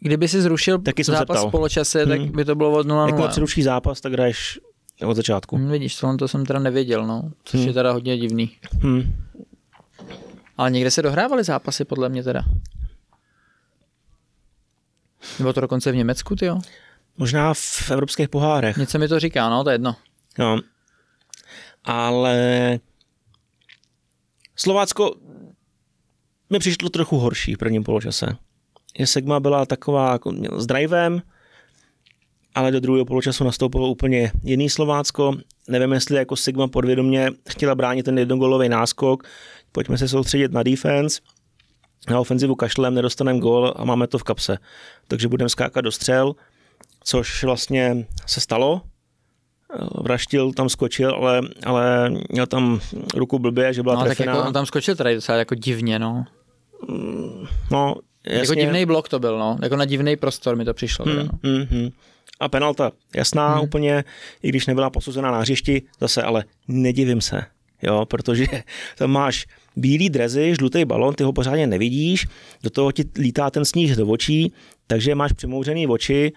Kdyby si zrušil taky zápas v poločase, hmm. tak by to bylo od 0-0. Jako přeruší zápas, tak hraješ od začátku. Hmm, vidíš, tohle to jsem teda nevěděl, no, což hmm. je teda hodně divný. Hmm. Ale někde se dohrávaly zápasy, podle mě teda. Nebo to dokonce v Německu, ty jo? Možná v evropských pohárech. Něco mi to říká, no, to je jedno. No. Ale Slovácko mi přišlo trochu horší v prvním poločase. Je Segma byla taková jako s drivem, ale do druhého poločasu nastoupilo úplně jiný Slovácko. Nevím, jestli jako Sigma podvědomě chtěla bránit ten jednogolový náskok. Pojďme se soustředit na defense. Na ofenzivu kašlem nedostaneme gól a máme to v kapse. Takže budeme skákat do střel, což vlastně se stalo. Vraštil tam skočil, ale, ale měl tam ruku blbě, že byla no, trefená. tak jako on tam skočil tady docela jako divně, no. No, jasně. Jako divný blok to byl, no. Jako na divný prostor mi to přišlo. Hmm, teda, no. hmm, hmm. A penalta, jasná hmm. úplně, i když nebyla posuzená na hřišti, zase ale nedivím se, jo, protože tam máš bílý drezy, žlutý balon, ty ho pořádně nevidíš, do toho ti lítá ten sníh do očí, takže máš přimouřený oči,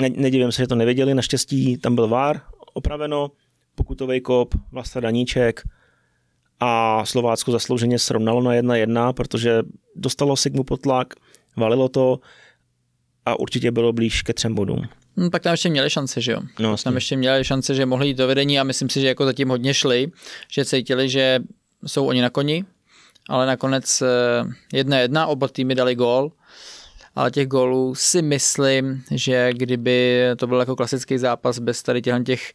ne, nedivím se, že to nevěděli, naštěstí tam byl VAR, opraveno, pokutový kop, Vlasta Daníček a Slovácko zaslouženě srovnalo na 1-1, protože dostalo Sigmu pod tlak, valilo to, a určitě bylo blíž ke třem bodům. No, tak tam ještě měli šance, že jo? No, tam ještě měli šance, že mohli jít do vedení a myslím si, že jako zatím hodně šli, že cítili, že jsou oni na koni, ale nakonec eh, jedna jedna, oba týmy dali gól, ale těch gólů si myslím, že kdyby to byl jako klasický zápas bez tady těch, těch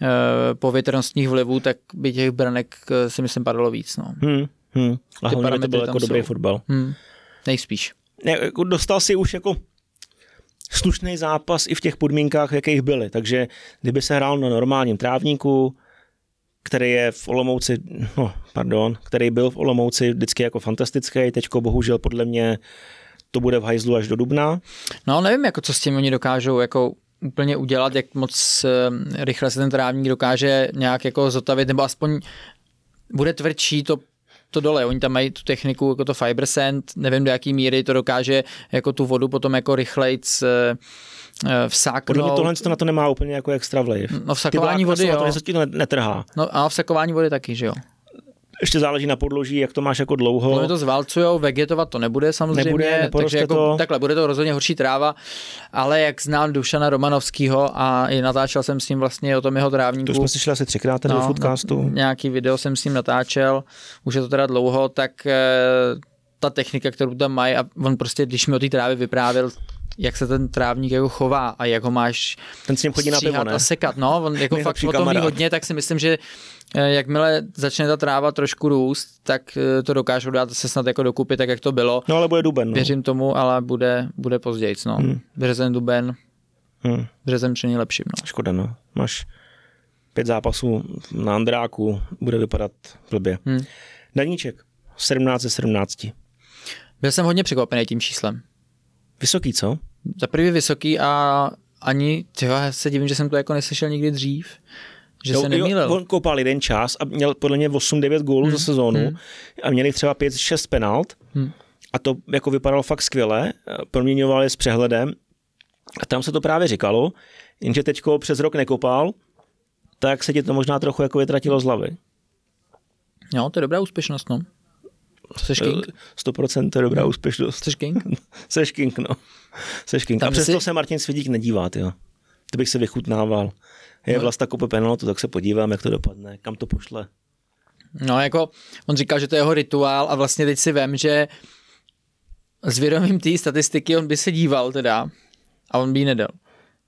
uh, povětrnostních vlivů, tak by těch branek eh, si myslím padalo víc. No. Hmm, hmm. A hlavně to byl jako dobrý jsou. fotbal. Hmm. Nejspíš. Ne, jako dostal si už jako slušný zápas i v těch podmínkách, jakých byly. Takže kdyby se hrál na normálním trávníku, který je v Olomouci, no, pardon, který byl v Olomouci vždycky jako fantastický, teďko bohužel podle mě to bude v hajzlu až do dubna. No nevím, jako co s tím oni dokážou jako úplně udělat, jak moc eh, rychle se ten trávník dokáže nějak jako zotavit, nebo aspoň bude tvrdší to to dole. Oni tam mají tu techniku jako to fiber sand, nevím do jaký míry to dokáže jako tu vodu potom jako rychlejc eh, eh, vsáknout. Podle mě tohle to na to nemá úplně jako extra vliv. No vsakování vody, jo. To to netrhá. No a vsakování vody taky, že jo ještě záleží na podloží, jak to máš jako dlouho. Podle to zvalcujou, vegetovat to nebude samozřejmě, nebude, takže jako, to. takhle bude to rozhodně horší tráva, ale jak znám Dušana Romanovského a i natáčel jsem s ním vlastně o tom jeho trávníku. To jsme si šli asi třikrát ten no, foodcastu. Nějaký video jsem s ním natáčel, už je to teda dlouho, tak e, ta technika, kterou tam mají a on prostě, když mi o té trávě vyprávěl, jak se ten trávník jako chová a jak ho máš ten s ním chodí na pivo, ne? a sekat. No, on jako fakt o tom ví hodně, tak si myslím, že eh, jakmile začne ta tráva trošku růst, tak eh, to dokážou dát se snad jako dokupit, tak jak to bylo. No ale bude duben. No. Věřím tomu, ale bude, bude později. No. Hmm. Březen, duben, hmm. březen při lepším. No. Škoda, no. Máš pět zápasů na Andráku, bude vypadat blbě. Hmm. Daníček, 17 ze 17. Byl jsem hodně překvapený tím číslem. Vysoký, co? Za prvý vysoký a ani, tyjo, já se divím, že jsem to jako neslyšel nikdy dřív. Že jo, se nemýlil. on koupal jeden čas a měl podle mě 8-9 gólů hmm. za sezónu hmm. a měli třeba 5-6 penalt hmm. a to jako vypadalo fakt skvěle, proměňoval je s přehledem A tam se to právě říkalo, jenže teďko přes rok nekopal, tak se ti to možná trochu jako vytratilo z hlavy. Jo, to je dobrá úspěšnost, no. Seš king? 100% to je dobrá úspěšnost. Seš king? Seš king, no. Seš king. Tam A přesto si- se Martin Svědík nedívá, jo. To bych se vychutnával. Je No. vlasta kope penaltu, tak se podívám, jak to dopadne, kam to pošle. No jako, on říkal, že to je jeho rituál a vlastně teď si vem, že s vědomím té statistiky on by se díval teda a on by ji nedal.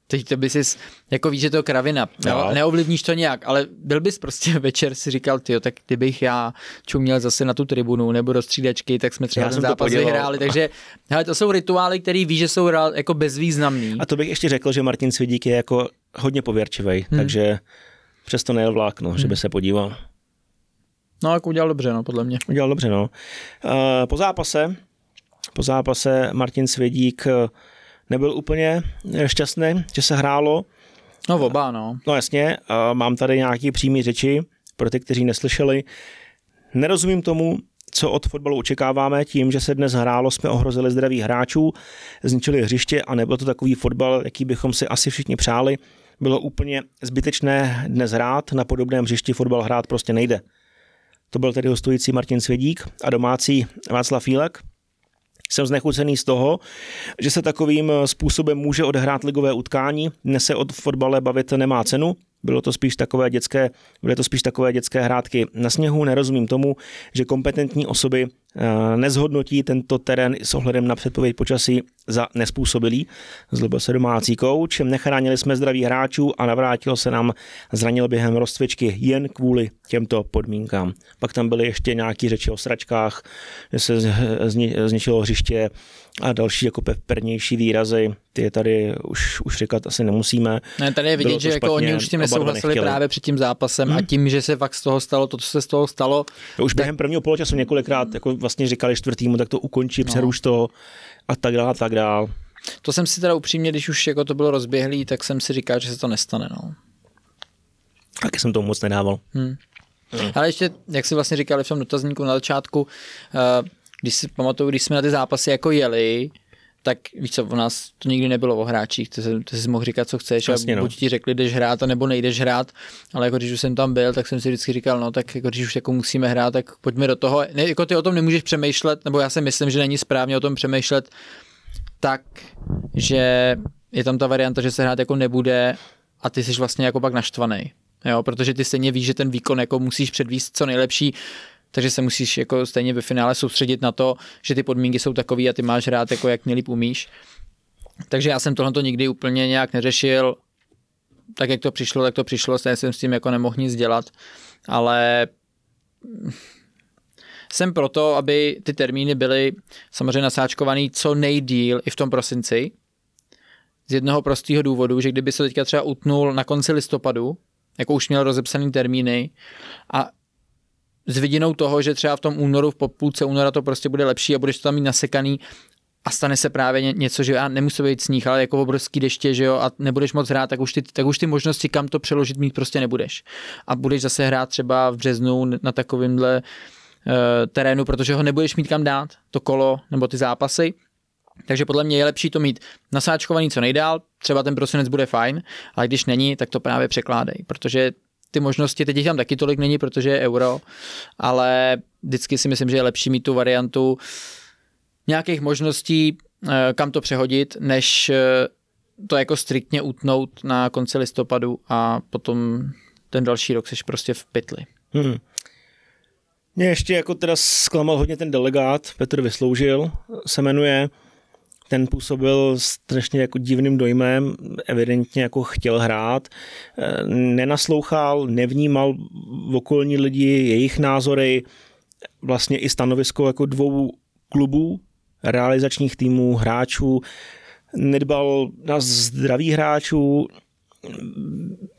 Teď to by si, jako víš, že to kravina, no. neovlivníš to nějak, ale byl bys prostě večer si říkal, ty tak kdybych já čuměl zase na tu tribunu nebo do střídačky, tak jsme třeba Já ten zápas vyhráli, takže hele, to jsou rituály, který víš, že jsou jako bezvýznamný. A to bych ještě řekl, že Martin Svědík je jako hodně pověrčivý, hmm. takže přesto nejel vlákno, hmm. že by se podíval. No, jako udělal dobře, no, podle mě. Udělal dobře, no. Eh, Po zápase, po zápase Martin Svědík eh, nebyl úplně eh, šťastný, že se hrálo. No, oba, no. No jasně, mám tady nějaký přímý řeči pro ty, kteří neslyšeli. Nerozumím tomu, co od fotbalu očekáváme, tím, že se dnes hrálo, jsme ohrozili zdraví hráčů, zničili hřiště a nebyl to takový fotbal, jaký bychom si asi všichni přáli. Bylo úplně zbytečné dnes hrát, na podobném hřišti fotbal hrát prostě nejde. To byl tedy hostující Martin Svědík a domácí Václav Fílek. Jsem znechucený z toho, že se takovým způsobem může odehrát ligové utkání. Dnes se od fotbale bavit nemá cenu. Bylo to spíš takové dětské, byly to spíš takové dětské hrátky na sněhu. Nerozumím tomu, že kompetentní osoby eh, nezhodnotí tento terén s ohledem na předpověď počasí za nespůsobilý. Zlobil se domácí kouč, nechránili jsme zdraví hráčů a navrátil se nám zranil během rozcvičky jen kvůli těmto podmínkám. Pak tam byly ještě nějaké řeči o sračkách, že se zničilo hřiště a další jako pernější výrazy. Ty je tady už, už říkat asi nemusíme. Ne, tady je vidět, Bylo to že jako špatně, oni už s tím nesouhlasili právě před tím zápasem hmm. a tím, že se fakt z toho stalo to, co se z toho stalo, Už během prvního poločasu několikrát jako vlastně říkali čtvrtýmu, tak to ukončí, No. přeruš to a tak dále, a tak dále. to jsem si teda upřímně, když už jako to bylo rozběhlý, tak jsem si říkal, že se to nestane. No. Taky jsem tomu moc nedával. Hmm. Ale ještě, jak si vlastně říkali v tom dotazníku na začátku, eh, když si pamatuju, když jsme na ty zápasy jako jeli, tak víš co, u nás to nikdy nebylo o hráčích, ty, jsi- ty jsi mohl říkat, co chceš Jasně, a no. buď ti řekli, jdeš hrát, a nebo nejdeš hrát, ale jako když už jsem tam byl, tak jsem si vždycky říkal, no tak jako když už jako musíme hrát, tak pojďme do toho. Ne, jako ty o tom nemůžeš přemýšlet, nebo já si myslím, že není správně o tom přemýšlet tak, že je tam ta varianta, že se hrát jako nebude a ty jsi vlastně jako pak naštvaný. Jo, protože ty stejně víš, že ten výkon jako musíš předvíst co nejlepší, takže se musíš jako stejně ve finále soustředit na to, že ty podmínky jsou takové a ty máš hrát jako jak nejlíp umíš. Takže já jsem tohle to nikdy úplně nějak neřešil, tak jak to přišlo, tak to přišlo, stejně jsem s tím jako nemohl nic dělat, ale jsem proto, aby ty termíny byly samozřejmě nasáčkovaný co nejdíl i v tom prosinci. Z jednoho prostého důvodu, že kdyby se teďka třeba utnul na konci listopadu, jako už měl rozepsaný termíny a s vidinou toho, že třeba v tom únoru, v půlce února to prostě bude lepší a budeš to tam mít nasekaný a stane se právě ně- něco, že já nemusí být sníh, ale jako obrovský deště, že jo, a nebudeš moc hrát, tak už, ty, tak už ty možnosti, kam to přeložit, mít prostě nebudeš. A budeš zase hrát třeba v březnu na takovýmhle eh, terénu, protože ho nebudeš mít kam dát, to kolo nebo ty zápasy. Takže podle mě je lepší to mít nasáčkovaný co nejdál, třeba ten prosinec bude fajn, ale když není, tak to právě překládej, protože ty možnosti, teď jich tam taky tolik není, protože je euro, ale vždycky si myslím, že je lepší mít tu variantu nějakých možností, eh, kam to přehodit, než eh, to jako striktně utnout na konci listopadu a potom ten další rok seš prostě v pytli. Hmm. Mě ještě jako teda zklamal hodně ten delegát, Petr Vysloužil se jmenuje, ten působil strašně jako divným dojmem, evidentně jako chtěl hrát, eh, nenaslouchal, nevnímal okolní lidi, jejich názory, vlastně i stanovisko jako dvou klubů, realizačních týmů, hráčů, nedbal na zdraví hráčů,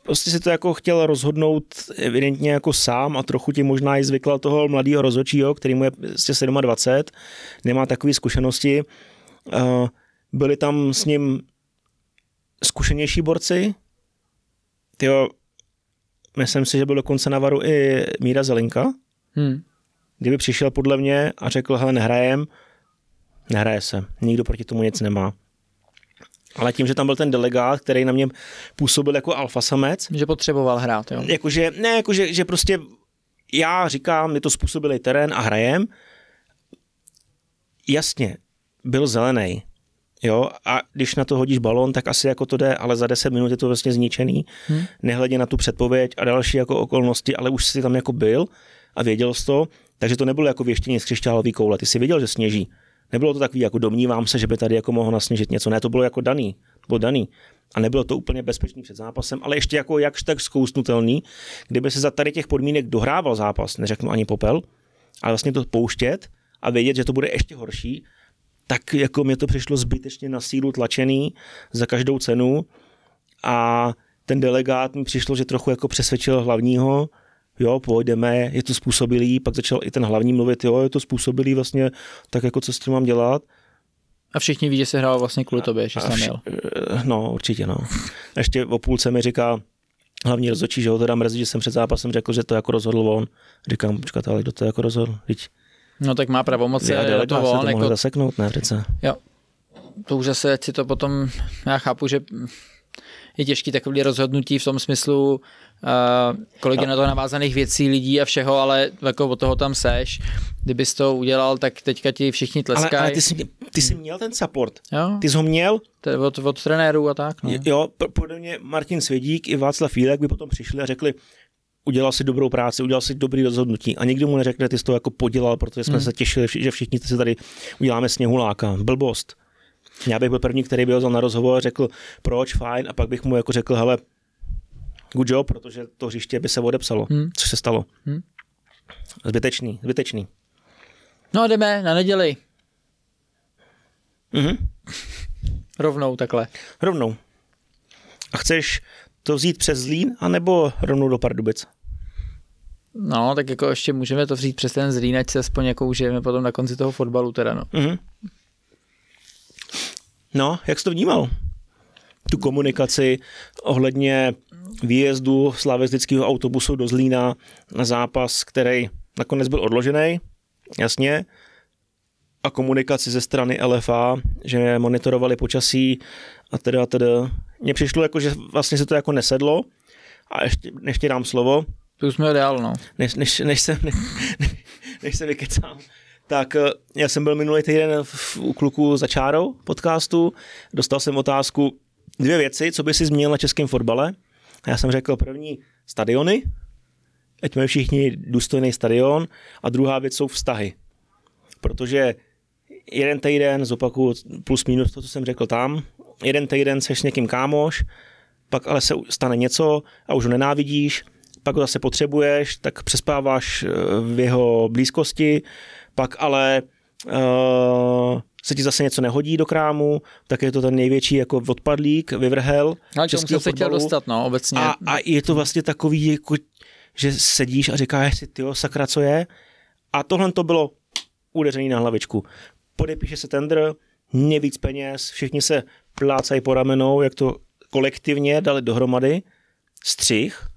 prostě si to jako chtěl rozhodnout evidentně jako sám a trochu ti možná i zvyklal toho mladého rozhodčího, který mu je prostě 27, nemá takové zkušenosti. Byli tam s ním zkušenější borci, tyjo, myslím si, že byl dokonce na varu i Míra Zelinka, Hmm. kdyby přišel podle mě a řekl, hele, nehrajem, nehraje se, nikdo proti tomu nic nemá. ale tím, že tam byl ten delegát, který na mě působil jako alfa samec. Že potřeboval hrát, jo. Jakože, ne, jakože že prostě já říkám, my to způsobili terén a hrajem. Jasně, byl zelený, Jo, a když na to hodíš balon, tak asi jako to jde, ale za 10 minut je to vlastně zničený. Hmm. Nehledě na tu předpověď a další jako okolnosti, ale už si tam jako byl a věděl jsi to, takže to nebylo jako věštění z křišťálový koule. Ty si věděl, že sněží. Nebylo to takový, jako domnívám se, že by tady jako mohlo nasněžit něco. Ne, to bylo jako daný. To bylo daný. A nebylo to úplně bezpečný před zápasem, ale ještě jako jakž tak zkousnutelný, kdyby se za tady těch podmínek dohrával zápas, neřeknu ani popel, ale vlastně to pouštět a vědět, že to bude ještě horší, tak jako mě to přišlo zbytečně na sílu tlačený za každou cenu a ten delegát mi přišlo, že trochu jako přesvědčil hlavního, jo, půjdeme, je to způsobilý, pak začal i ten hlavní mluvit, jo, je to způsobilý vlastně, tak jako co s tím mám dělat. A všichni ví, že se hrál vlastně kvůli tobě, že jsi měl. No, určitě, no. Ještě o půlce mi říká, hlavní rozhodčí, že ho teda mrzí, že jsem před zápasem řekl, že to jako rozhodl on. Říkám, počkat, ale kdo to jako rozhodl? Teď No tak má pravomoci. Já to on, to jako... zaseknout, ne přece. Jo. To už zase si to potom, já chápu, že je těžký takový rozhodnutí v tom smyslu, uh, kolik je na to navázaných věcí, lidí a všeho, ale jako od toho tam seš. Kdybys to udělal, tak teďka ti všichni tleskají. Ale, ale ty, jsi, ty jsi měl ten support. Jo. Ty jsi ho měl? Je od, od trenérů a tak. No. Jo, podle mě Martin Svědík i Václav Fílek by potom přišli a řekli, udělal si dobrou práci, udělal si dobrý rozhodnutí a nikdo mu neřekne, ty jsi to jako podělal, protože jsme hmm. se těšili, že všichni si tady uděláme sněhuláka. Blbost. Já bych byl první, který by ho vzal na rozhovor a řekl, proč, fajn, a pak bych mu jako řekl, hele, good job, protože to hřiště by se odepsalo, hmm. co se stalo. Hmm. Zbytečný, zbytečný. No a jdeme na neděli. Mhm. Rovnou takhle. Rovnou. A chceš to vzít přes Zlín, anebo rovnou do Pardubic? No, tak jako ještě můžeme to vzít přes ten Zlín, ať se aspoň jako užijeme potom na konci toho fotbalu teda, no. Mm-hmm. No, jak jsi to vnímal? Tu komunikaci ohledně výjezdu slavistického autobusu do Zlína na zápas, který nakonec byl odložený, jasně, a komunikaci ze strany LFA, že monitorovali počasí a teda teda. Mně přišlo jako, že vlastně se to jako nesedlo a ještě, ti dám slovo. To už jsme dál, no. Než, než, než, se, než, než se vykecám, tak eh, já jsem byl minulý týden v, u kluku za čárou podcastu, dostal jsem otázku dvě věci, co by si změnil na českém fotbale. A já jsem řekl první stadiony, ať mají všichni důstojný stadion a druhá věc jsou vztahy. Protože jeden týden, zopakuju plus minus to, co jsem řekl tam, jeden týden seš s někým kámoš, pak ale se stane něco a už ho nenávidíš, pak ho zase potřebuješ, tak přespáváš eh, v jeho blízkosti, pak ale uh, se ti zase něco nehodí do krámu, tak je to ten největší jako odpadlík, vyvrhel. Ale čemu jsem se chtěl dostat, no, obecně. A, a je to vlastně takový, jako, že sedíš a říkáš si, tyjo, sakra, co je? A tohle to bylo udeření na hlavičku. Podepíše se tender, víc peněz, všichni se plácají po ramenou, jak to kolektivně dali dohromady, střih,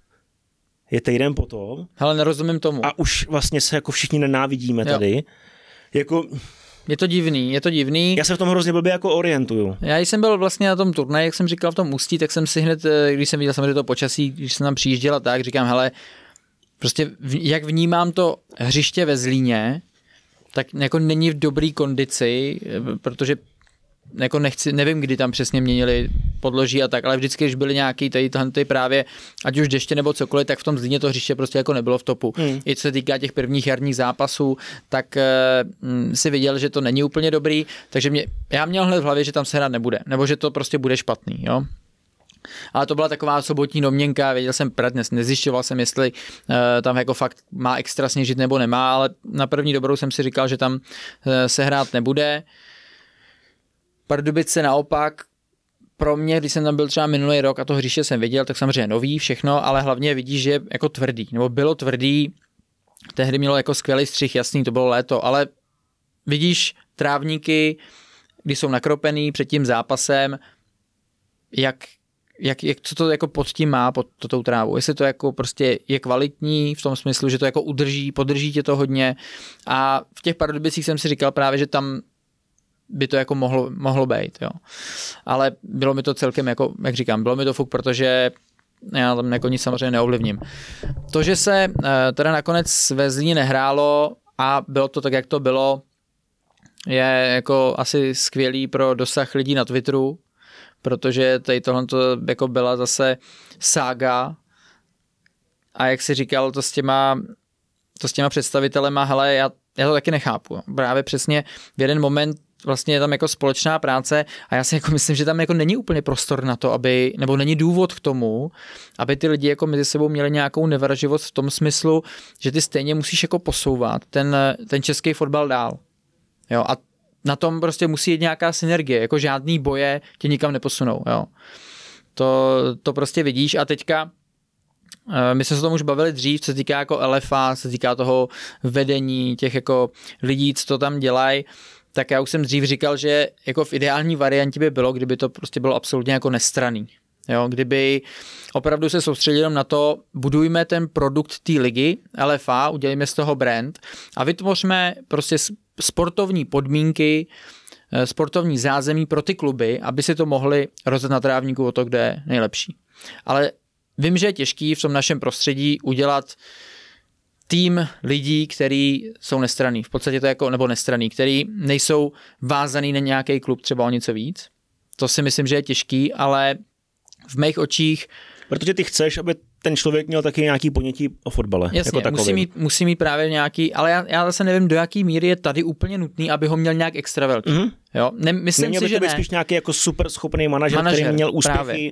je týden potom. Ale nerozumím tomu. A už vlastně se jako všichni nenávidíme jo. tady. Jako, je to divný, je to divný. Já se v tom hrozně blbě jako orientuju. Já jsem byl vlastně na tom turnaji, jak jsem říkal v tom ústí, tak jsem si hned, eh, když jsem viděl samozřejmě to počasí, když jsem tam přijížděla tak, říkám, hele, prostě jak vnímám to hřiště ve Zlíně, tak jako není v dobré kondici, eh, protože jako nechci, nevím, kdy tam přesně měnili podloží a tak, ale vždycky, když byly nějaký tady, tady právě, ať už deště nebo cokoliv, tak v tom Zlíně to hřiště prostě jako nebylo v topu. Hmm. I co se týká těch prvních jarních zápasů, tak uh, si viděl, že to není úplně dobrý, takže mě, já měl hned v hlavě, že tam se hrát nebude, nebo že to prostě bude špatný, jo. Ale to byla taková sobotní domněnka, věděl jsem dnes, nezjišťoval jsem, jestli uh, tam jako fakt má extra sněžit nebo nemá, ale na první dobrou jsem si říkal, že tam uh, se hrát nebude. Pardubice naopak pro mě, když jsem tam byl třeba minulý rok a to hřiště jsem viděl, tak samozřejmě nový všechno, ale hlavně vidíš, že je jako tvrdý, nebo bylo tvrdý, tehdy mělo jako skvělý střih, jasný, to bylo léto, ale vidíš trávníky, když jsou nakropený před tím zápasem, jak, jak, jak, co to jako pod tím má, pod to, tou trávu. Jestli to jako prostě je kvalitní v tom smyslu, že to jako udrží, podrží tě to hodně. A v těch Pardubicích jsem si říkal právě, že tam by to jako mohlo, mohlo být, jo. Ale bylo mi to celkem jako, jak říkám, bylo mi to fuk, protože já tam jako nic samozřejmě neovlivním. To, že se eh, teda nakonec ve Zlíně nehrálo a bylo to tak, jak to bylo, je jako asi skvělý pro dosah lidí na Twitteru, protože tady tohle to jako byla zase sága a jak si říkal, to s těma, to s těma představitelema, hele, já, já to taky nechápu. Právě přesně v jeden moment vlastně je tam jako společná práce a já si jako myslím, že tam jako není úplně prostor na to, aby, nebo není důvod k tomu, aby ty lidi jako mezi sebou měli nějakou nevraživost v tom smyslu, že ty stejně musíš jako posouvat ten, ten český fotbal dál. Jo, a na tom prostě musí jít nějaká synergie, jako žádný boje tě nikam neposunou, jo. To, to prostě vidíš a teďka eh, my jsme se tomu už bavili dřív, co se týká jako LFA, co se týká toho vedení, těch jako lidí, co to tam dělají, tak já už jsem dřív říkal, že jako v ideální variantě by bylo, kdyby to prostě bylo absolutně jako nestraný. Jo, kdyby opravdu se soustředili na to, budujme ten produkt té ligy, LFA, udělejme z toho brand a vytvořme prostě sportovní podmínky, eh, sportovní zázemí pro ty kluby, aby si to mohli rozdat na trávníku o to, kde je nejlepší. Ale vím, že je těžký v tom našem prostředí udělat tým lidí, kteří jsou nestraný, v podstatě to jako, nebo nestraný, který nejsou vázaný na nějaký klub třeba o něco víc. To si myslím, že je těžký, ale v mých očích... Protože ty chceš, aby ten člověk měl taky nějaký ponětí o fotbale. Jasně, jako musí, mít, musí mít právě nějaký, ale já, já zase nevím, do jaký míry je tady úplně nutný, aby ho měl nějak extra velký. Mm-hmm. Jo? Ne, myslím Neměl si, by že to být ne. spíš nějaký jako super schopný manažer, manažer který měl úspěchy právě.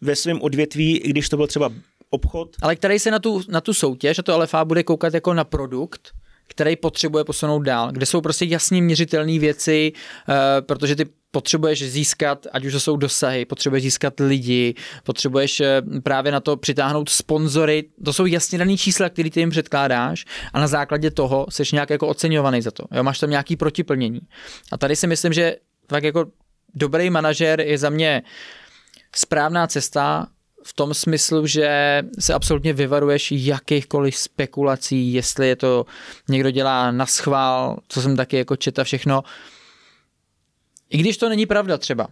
ve svém odvětví, i když to byl třeba obchod. Ale který se na tu, na tu soutěž a to LFA bude koukat jako na produkt, který potřebuje posunout dál, kde jsou prostě jasně měřitelné věci, uh, protože ty potřebuješ získat, ať už to jsou dosahy, potřebuješ získat lidi, potřebuješ eh, právě na to přitáhnout sponzory, to jsou jasně dané čísla, které ty jim předkládáš a na základě toho jsi nějak jako oceňovaný za to. Jo, máš tam nějaký protiplnění. A tady si myslím, že tak jako dobrý manažer je za mě správná cesta v tom smyslu, že se absolutně vyvaruješ jakýchkoliv spekulací, jestli je to někdo dělá na schvál, co jsem taky jako četa všechno. I když to není pravda třeba,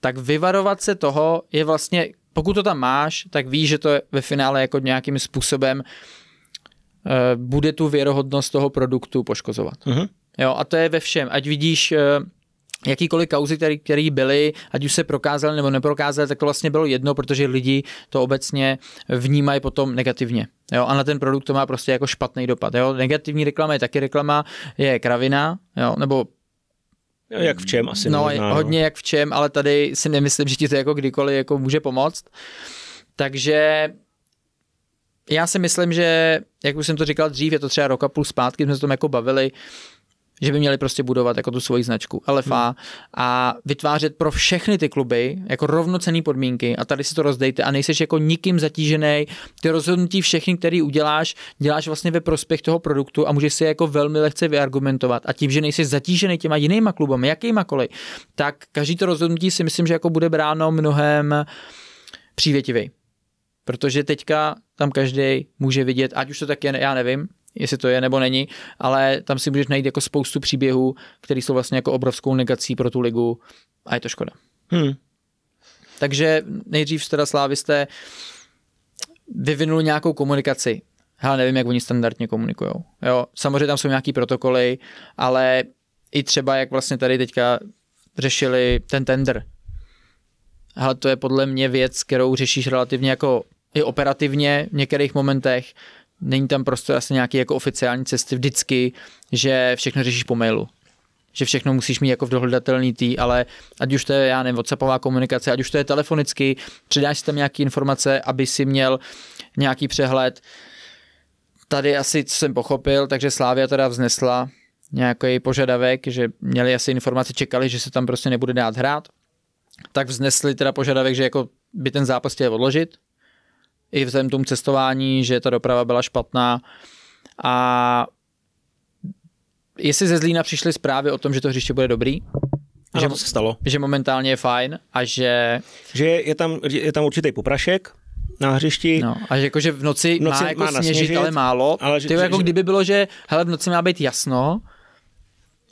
tak vyvarovat se toho je vlastně, pokud to tam máš, tak víš, že to je ve finále jako nějakým způsobem uh, bude tu věrohodnost toho produktu poškozovat. Uh-huh. Jo, a to je ve všem. Ať vidíš uh, jakýkoliv kauzy, který, který byly, ať už se prokázaly nebo neprokázaly, tak to vlastně bylo jedno, protože lidi to obecně vnímají potom negativně. Jo, a na ten produkt to má prostě jako špatný dopad. Jo. Negativní reklama je taky reklama, je kravina, jo, nebo jak v čem asi. No, možná, hodně no. jak v čem, ale tady si nemyslím, že ti to jako kdykoliv jako může pomoct. Takže já si myslím, že, jak už jsem to říkal dřív, je to třeba rok a půl zpátky, jsme se tom jako bavili, že by měli prostě budovat jako tu svoji značku LFA hmm. a vytvářet pro všechny ty kluby jako rovnocené podmínky a tady si to rozdejte a nejseš jako nikým zatížený. Ty rozhodnutí všechny, který uděláš, děláš vlastně ve prospěch toho produktu a můžeš si jako velmi lehce vyargumentovat a tím, že nejsi zatížený těma jinýma klubami, jakýmakoliv, tak každý to rozhodnutí si myslím, že jako bude bráno mnohem přívětivý. Protože teďka tam každý může vidět, ať už to tak je, já nevím, jestli to je nebo není, ale tam si můžeš najít jako spoustu příběhů, které jsou vlastně jako obrovskou negací pro tu ligu a je to škoda. Hmm. Takže nejdřív teda slávisté vyvinuli nějakou komunikaci. Hele, nevím, jak oni standardně komunikují. Jo, samozřejmě tam jsou nějaký protokoly, ale i třeba, jak vlastně tady teďka řešili ten tender. Hele, to je podle mě věc, kterou řešíš relativně jako i operativně v některých momentech, není tam prostě asi nějaký jako oficiální cesty vždycky, že všechno řešíš po mailu. Že všechno musíš mít jako v dohledatelný tý, ale ať už to je, já nevím, whatsappová komunikace, ať už to je telefonicky, předáš si tam nějaké informace, aby si měl nějaký přehled. Tady asi, co jsem pochopil, takže Slávia teda vznesla nějaký požadavek, že měli asi informace, čekali, že se tam prostě nebude dát hrát, tak vznesli teda požadavek, že jako by ten zápas chtěl odložit, i vzhledem tomu cestování, že ta doprava byla špatná a jestli ze Zlína přišly zprávy o tom, že to hřiště bude dobrý, ano, že, to se stalo. Že momentálně je fajn a že... Že je tam, je tam určitý poprašek na hřišti. No, a že jako, že v noci, v noci má jako má sněžit, sněžit, ale málo. Ale že, Ty, jako že, kdyby bylo, že hele, v noci má být jasno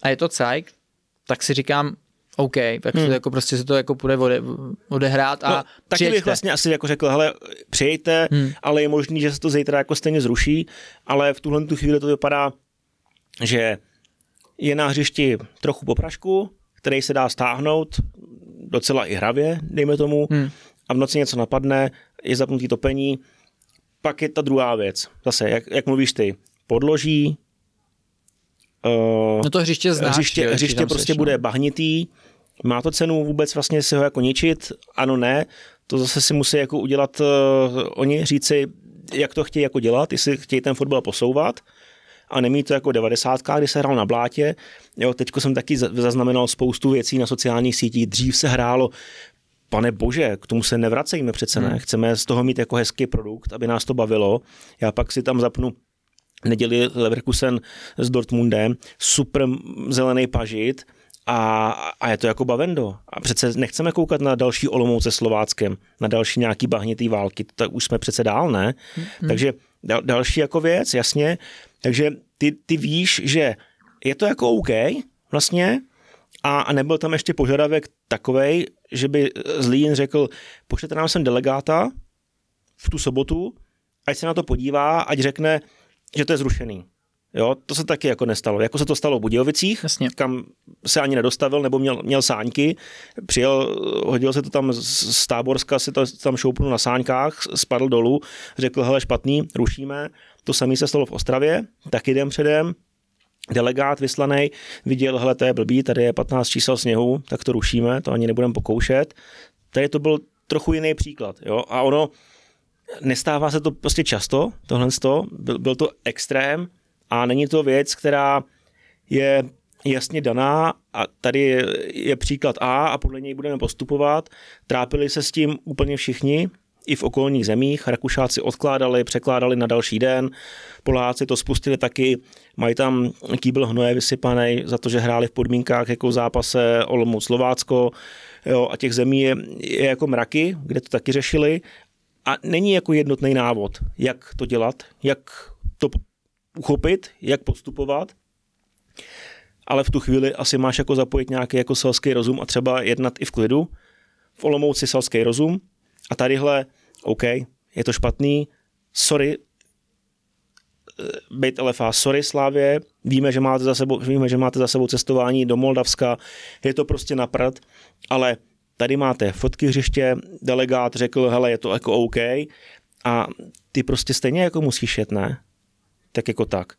a je to cajk, tak si říkám, OK, tak hmm. jako prostě se to jako půjde ode, odehrát a no, taky bych vlastně asi jako řekl, hele, přijejte, hmm. ale je možný, že se to zítra jako stejně zruší, ale v tuhle tu chvíli to vypadá, že je na hřišti trochu poprašku, který se dá stáhnout docela i hravě, dejme tomu, hmm. a v noci něco napadne, je zapnutý topení, pak je ta druhá věc. Zase, jak, jak mluvíš ty, podloží, Uh, no to hřiště znáš. Hřiště, jo, hřiště prostě seš, bude no. bahnitý, má to cenu vůbec vlastně si ho jako ničit? Ano, ne. To zase si musí jako udělat uh, oni, říci, jak to chtějí jako dělat, jestli chtějí ten fotbal posouvat a nemí to jako 90, kdy se hrál na blátě. Jo, teďko jsem taky zaznamenal spoustu věcí na sociálních sítích. Dřív se hrálo pane bože, k tomu se nevracejme přece, ne? Hmm. Chceme z toho mít jako hezký produkt, aby nás to bavilo. Já pak si tam zapnu neděli Leverkusen s Dortmundem, super zelený pažit, a, a je to jako bavendo. A přece nechceme koukat na další Olomouce Slováckem, na další nějaký bahnitý války, tak už jsme přece dál, ne? Mm-hmm. Takže dal, další jako věc, jasně. Takže ty, ty víš, že je to jako OK vlastně a, a nebyl tam ještě požadavek takovej, že by Zlín řekl, pošlete nám sem delegáta v tu sobotu, ať se na to podívá, ať řekne, že to je zrušený. Jo, to se taky jako nestalo. Jako se to stalo v Budějovicích, Jasně. kam se ani nedostavil, nebo měl, měl sáňky, přijel, hodil se to tam z Táborska, si to tam šoupnul na sáňkách, spadl dolů, řekl, hele, špatný, rušíme. To samé se stalo v Ostravě, taky jdem předem, delegát vyslaný viděl, hele, to je blbý, tady je 15 čísel sněhu, tak to rušíme, to ani nebudeme pokoušet. Tady to byl trochu jiný příklad, jo, a ono, nestává se to prostě často, tohle byl, byl to extrém a není to věc, která je jasně daná a tady je, příklad A a podle něj budeme postupovat. Trápili se s tím úplně všichni, i v okolních zemích. Rakušáci odkládali, překládali na další den. Poláci to spustili taky. Mají tam kýbl hnoje vysypaný za to, že hráli v podmínkách jako v zápase Olomouc Slovácko. Jo, a těch zemí je, je jako mraky, kde to taky řešili. A není jako jednotný návod, jak to dělat, jak to uchopit, jak postupovat, ale v tu chvíli asi máš jako zapojit nějaký jako selský rozum a třeba jednat i v klidu. V Olomouci selský rozum a tadyhle, OK, je to špatný, sorry, eh, být LFA, sorry Slávě, víme, že máte za sebou, víme, že máte za sebou cestování do Moldavska, je to prostě naprd, ale tady máte fotky hřiště, delegát řekl, hele, je to jako OK. A ty prostě stejně jako musíš jet, ne? Tak jako tak.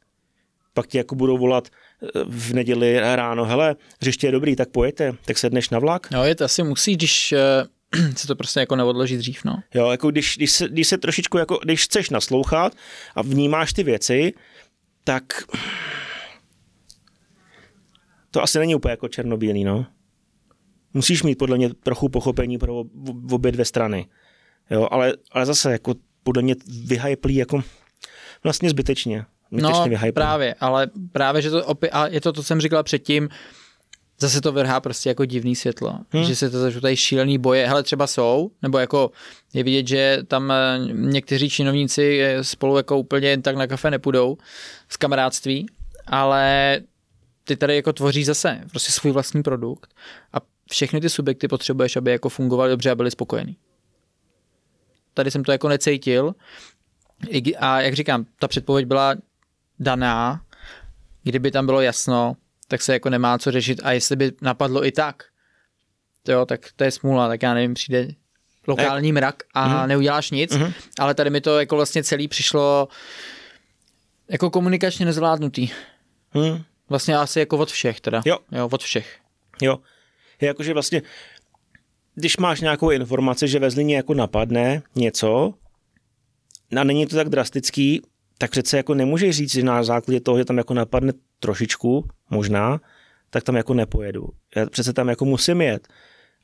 Pak ti jako budou volat eh, v neděli ráno, hele, hřiště je dobrý, tak pojete, tak sedneš na vlak. No, je to asi musí, když uh, se to prostě jako neodloží dřív, no. Jo, jako když, když, se, když se trošičku, jako když chceš naslouchat a vnímáš ty věci, tak to asi není úplně jako černobílý, no musíš mít podle mě trochu pochopení pro obě dvě strany. Jo, ale, ale zase jako podle mě vyhyplí jako vlastně zbytečně. No vyhyplí. právě, ale právě, že to opět, a je to to, co jsem říkal předtím, zase to vrhá prostě jako divný světlo, hmm. že se to začítají šílený boje, hele třeba jsou, nebo jako je vidět, že tam eh, někteří činovníci eh, spolu jako úplně jen tak na kafe nepůjdou z kamarádství, ale ty tady jako tvoří zase prostě svůj vlastní produkt a všechny ty subjekty potřebuješ, aby jako fungovaly dobře a byly spokojení. Tady jsem to jako necítil a jak říkám, ta předpověď byla daná, kdyby tam bylo jasno, tak se jako nemá co řešit a jestli by napadlo i tak, jo, tak to je smůla, tak já nevím, přijde lokální mrak a mm. neuděláš nic, mm. ale tady mi to jako vlastně celý přišlo jako komunikačně nezvládnutý. Mm. Vlastně asi jako od všech teda. Jo. jo od všech. Jo. Je jakože vlastně, když máš nějakou informaci, že ve Zlíně jako napadne něco a není to tak drastický, tak přece jako nemůžeš říct, že na základě toho, že tam jako napadne trošičku, možná, tak tam jako nepojedu. Já přece tam jako musím jet.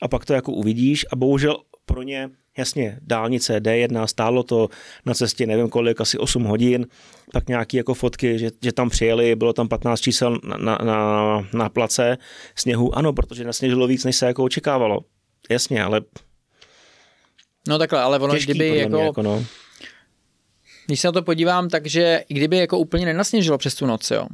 A pak to jako uvidíš a bohužel pro ně, jasně, dálnice D1, stálo to na cestě nevím kolik, asi 8 hodin, pak nějaké jako fotky, že, že tam přijeli, bylo tam 15 čísel na, na, na, na place sněhu, ano, protože nasněžilo víc, než se jako očekávalo. Jasně, ale No takhle, ale ono, Těžký, kdyby jako, jako no. Když se na to podívám, takže i kdyby jako úplně nenasněžilo přes tu noc, jo,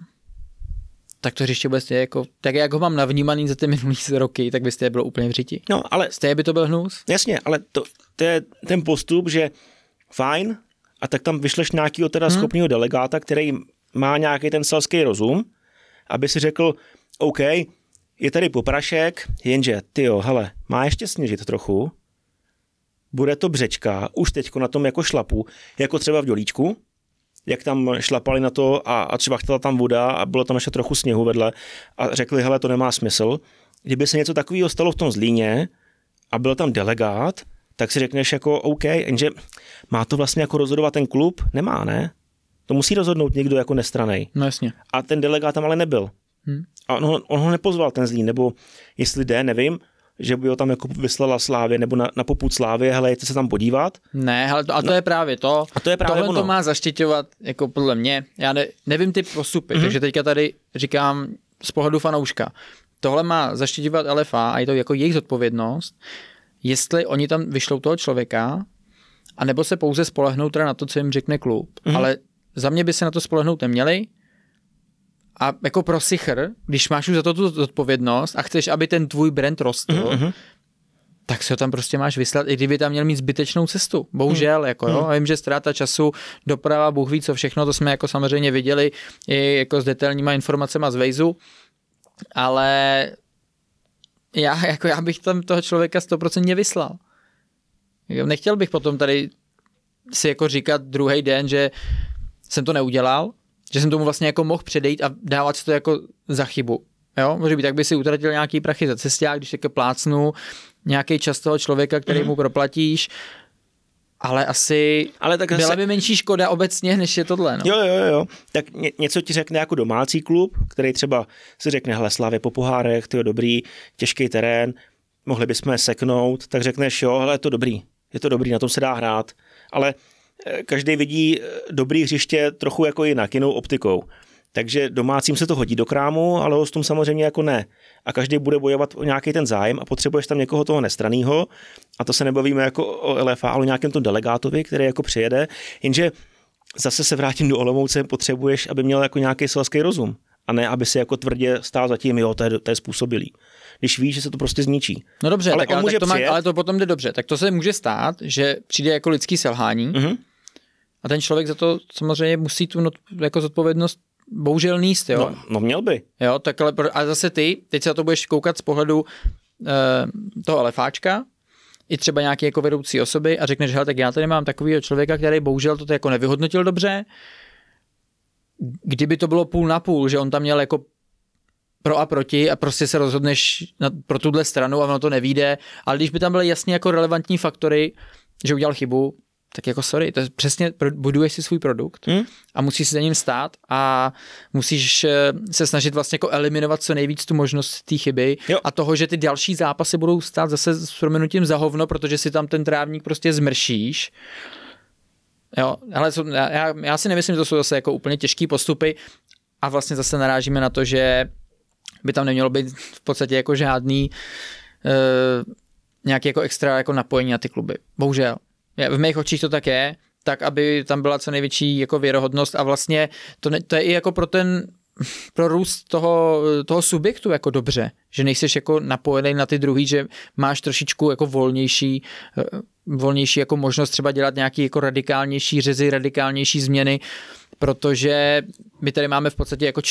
tak to hřiště bude stejně jako, tak jak ho mám navnímaný za ty minulý roky, tak by stejně bylo úplně v řiti. No, ale... Stejně by to byl hnus. Jasně, ale to, to je ten postup, že fajn, a tak tam vyšleš nějakého teda hmm. schopného delegáta, který má nějaký ten selský rozum, aby si řekl, OK, je tady poprašek, jenže, ty jo, hele, má ještě sněžit trochu, bude to břečka, už teďko na tom jako šlapu, jako třeba v Dolíčku, jak tam šlapali na to a, a třeba chtěla tam voda a bylo tam ještě trochu sněhu vedle a řekli, hele, to nemá smysl. Kdyby se něco takového stalo v tom Zlíně a byl tam delegát, tak si řekneš jako OK, jenže má to vlastně jako rozhodovat ten klub? Nemá, ne? To musí rozhodnout někdo jako nestranej. No jasně. A ten delegát tam ale nebyl. Hmm. A on, on ho nepozval ten Zlín, nebo jestli jde, nevím, že by ho tam jako vyslala Slávě nebo na, na poput Slávě, hele, jděte se tam podívat. Ne, hele, a to no. je právě to. A to je právě Tohle ono. to má zaštiťovat, jako podle mě, já ne, nevím ty postupy, mm-hmm. takže teďka tady říkám z pohledu fanouška. Tohle má zaštiťovat LFA a je to jako jejich zodpovědnost, jestli oni tam vyšlou toho člověka, anebo se pouze spolehnou teda na to, co jim řekne klub. Mm-hmm. Ale za mě by se na to spolehnout neměli, a jako pro sichr, když máš už za to tu zodpovědnost a chceš, aby ten tvůj brand rostl, mm-hmm. tak se ho tam prostě máš vyslat, i kdyby tam měl mít zbytečnou cestu. Bohužel, mm. jako jo. Mm. Vím, že ztráta času, doprava, Bůh ví co všechno, to jsme jako samozřejmě viděli i jako s detailníma informacemi z Vejzu, ale já, jako já bych tam toho člověka 100% vyslal. Nechtěl bych potom tady si jako říkat druhý den, že jsem to neudělal, že jsem tomu vlastně jako mohl předejít a dávat si to jako za chybu. Jo, může být, tak by si utratil nějaký prachy za cestě, když jako plácnu nějaký čas toho člověka, který mm. mu proplatíš, ale asi ale tak byla se... by menší škoda obecně, než je tohle. No. Jo, jo, jo. Tak ně, něco ti řekne jako domácí klub, který třeba si řekne, hele, Slavě po pohárech, ty dobrý, těžký terén, mohli bychom seknout, tak řekneš, jo, hele, je to dobrý, je to dobrý, na tom se dá hrát. Ale každý vidí eh, dobrý hřiště trochu jako jinak, jinou optikou. Takže domácím se to hodí do krámu, ale hostům samozřejmě jako ne. A každý bude bojovat o nějaký ten zájem a potřebuješ tam někoho toho nestraného. A to se nebavíme jako o LFA, ale o nějakém tom delegátovi, který jako přijede. Jenže zase se vrátím do Olomouce, potřebuješ, aby měl jako nějaký selský rozum. A ne, aby si jako tvrdě stál za tím, jo, to je, to je způsobilý. Když víš, že se to prostě zničí. No dobře, ale, tak, ale, tak to má, ale to potom jde dobře. Tak to se může stát, že přijde jako lidský selhání, mm-hmm a ten člověk za to samozřejmě musí tu not, jako zodpovědnost bohužel níst, jo. No, no měl by. Jo, tak ale, a zase ty, teď se na to budeš koukat z pohledu uh, toho alefáčka, i třeba nějaké jako vedoucí osoby a řekneš, hele, tak já tady mám takového člověka, který bohužel to jako nevyhodnotil dobře. Kdyby to bylo půl na půl, že on tam měl jako pro a proti a prostě se rozhodneš na, pro tuhle stranu a ono to nevíde, ale když by tam byly jasně jako relevantní faktory, že udělal chybu, tak jako sorry, to je přesně, buduješ si svůj produkt hmm? a musíš si za ním stát a musíš eh, se snažit vlastně jako eliminovat co nejvíc tu možnost té chyby jo. a toho, že ty další zápasy budou stát zase s proměnutím za hovno, protože si tam ten trávník prostě zmršíš. Jo, ale já, já si nemyslím, že to jsou zase jako úplně těžké postupy a vlastně zase narážíme na to, že by tam nemělo být v podstatě jako žádný uh, nějaký jako extra jako napojení na ty kluby. Bohužel v mých očích to tak je, tak aby tam byla co největší jako věrohodnost a vlastně to, ne, to je i jako pro ten pro růst toho, toho subjektu jako dobře, že nejseš jako napojený na ty druhý, že máš trošičku jako volnější, eh, volnější jako možnost třeba dělat nějaký jako radikálnější řezy, radikálnější změny, protože my tady máme v podstatě jako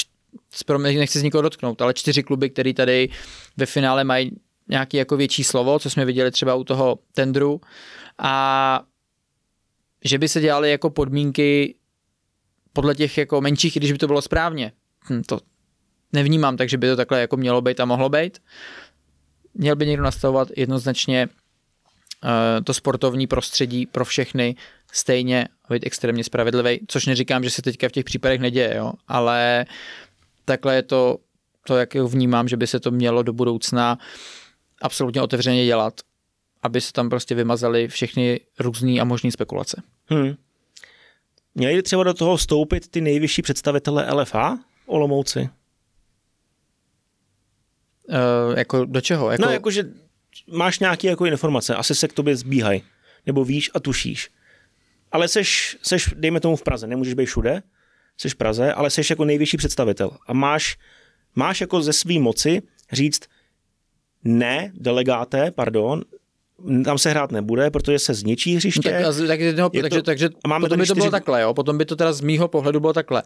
č- nechci z nikoho dotknout, ale čtyři kluby, které tady ve finále mají nějaký jako větší slovo, co jsme viděli třeba u toho tendru a že by se dělaly jako podmínky podle těch jako menších, když by to bylo správně. Hm, to nevnímám, takže by to takhle jako mělo být a mohlo být. Měl by někdo nastavovat jednoznačně uh, to sportovní prostředí pro všechny stejně být extrémně spravedlivý, což neříkám, že se teďka v těch případech neděje, jo, ale takhle je to, to, jak vnímám, že by se to mělo do budoucna absolutně otevřeně dělat aby se tam prostě vymazaly všechny různé a možné spekulace. Hmm. Měli třeba do toho vstoupit ty nejvyšší představitele LFA, Olomouci? Uh, jako do čeho? Jako... No, jako, že máš nějaké jako informace, asi se k tobě zbíhají, nebo víš a tušíš. Ale seš, seš, dejme tomu v Praze, nemůžeš být všude, seš v Praze, ale seš jako nejvyšší představitel a máš máš jako ze svý moci říct ne, delegáte, pardon, tam se hrát nebude, protože se zničí hřiště. No tak, tak, no, takže, to, takže máme potom by to čtyři... bylo takhle, jo? potom by to teda z mýho pohledu bylo takhle.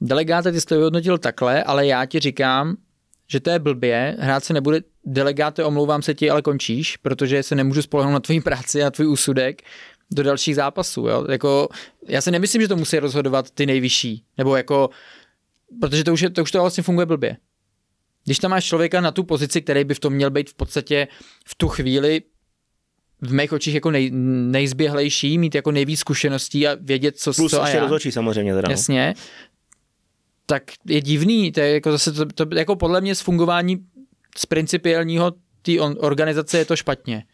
Delegáte ty jsi to vyhodnotil takhle, ale já ti říkám, že to je blbě, hrát se nebude, delegáte, omlouvám se ti, ale končíš, protože se nemůžu spolehnout na tvoji práci a tvůj úsudek do dalších zápasů. Jo? Jako, já si nemyslím, že to musí rozhodovat ty nejvyšší, nebo jako, protože to už, je, to už to vlastně funguje blbě. Když tam máš člověka na tu pozici, který by v tom měl být v podstatě v tu chvíli v mých očích jako nej, nejzběhlejší, mít jako nejvíc zkušeností a vědět, co, Plus co a já. rozhodčí samozřejmě teda. No. Jasně. Tak je divný, to je jako zase to, to, jako podle mě z fungování z principiálního té organizace je to špatně.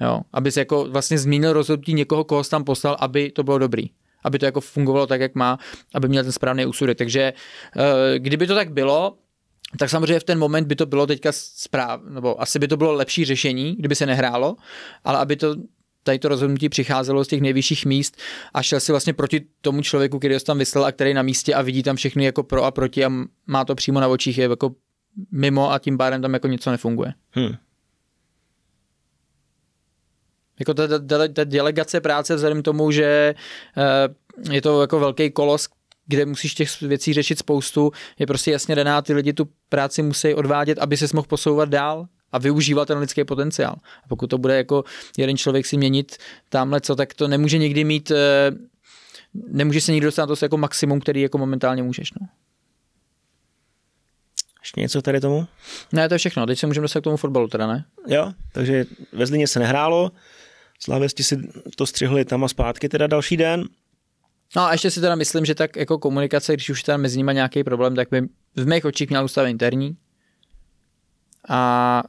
Jo, aby se jako vlastně změnil rozhodnutí někoho, koho jsi tam poslal, aby to bylo dobrý. Aby to jako fungovalo tak, jak má, aby měl ten správný úsudek. Takže eh, kdyby to tak bylo, tak samozřejmě v ten moment by to bylo teďka správ, nebo asi by to bylo lepší řešení, kdyby se nehrálo, ale aby to tady to rozhodnutí přicházelo z těch nejvyšších míst a šel si vlastně proti tomu člověku, který ho tam vyslal a který je na místě a vidí tam všechny jako pro a proti a má to přímo na očích, je jako mimo a tím pádem tam jako něco nefunguje. Hmm. Jako ta, ta, ta delegace práce vzhledem k tomu, že uh, je to jako velký kolos, kde musíš těch věcí řešit spoustu, je prostě jasně daná, ty lidi tu práci musí odvádět, aby se mohl posouvat dál a využívat ten lidský potenciál. A pokud to bude jako jeden člověk si měnit tamhle co, tak to nemůže nikdy mít, eh, nemůže se nikdo dostat na to jako maximum, který jako momentálně můžeš. No. Ještě něco tady tomu? Ne, to je všechno. Teď se můžeme dostat k tomu fotbalu, teda ne? Jo, takže ve Zlíně se nehrálo. Slavěsti si to střihli tam a zpátky teda další den. No a ještě si teda myslím, že tak jako komunikace, když už tam mezi nimi nějaký problém, tak by v mých očích měl zůstat interní. A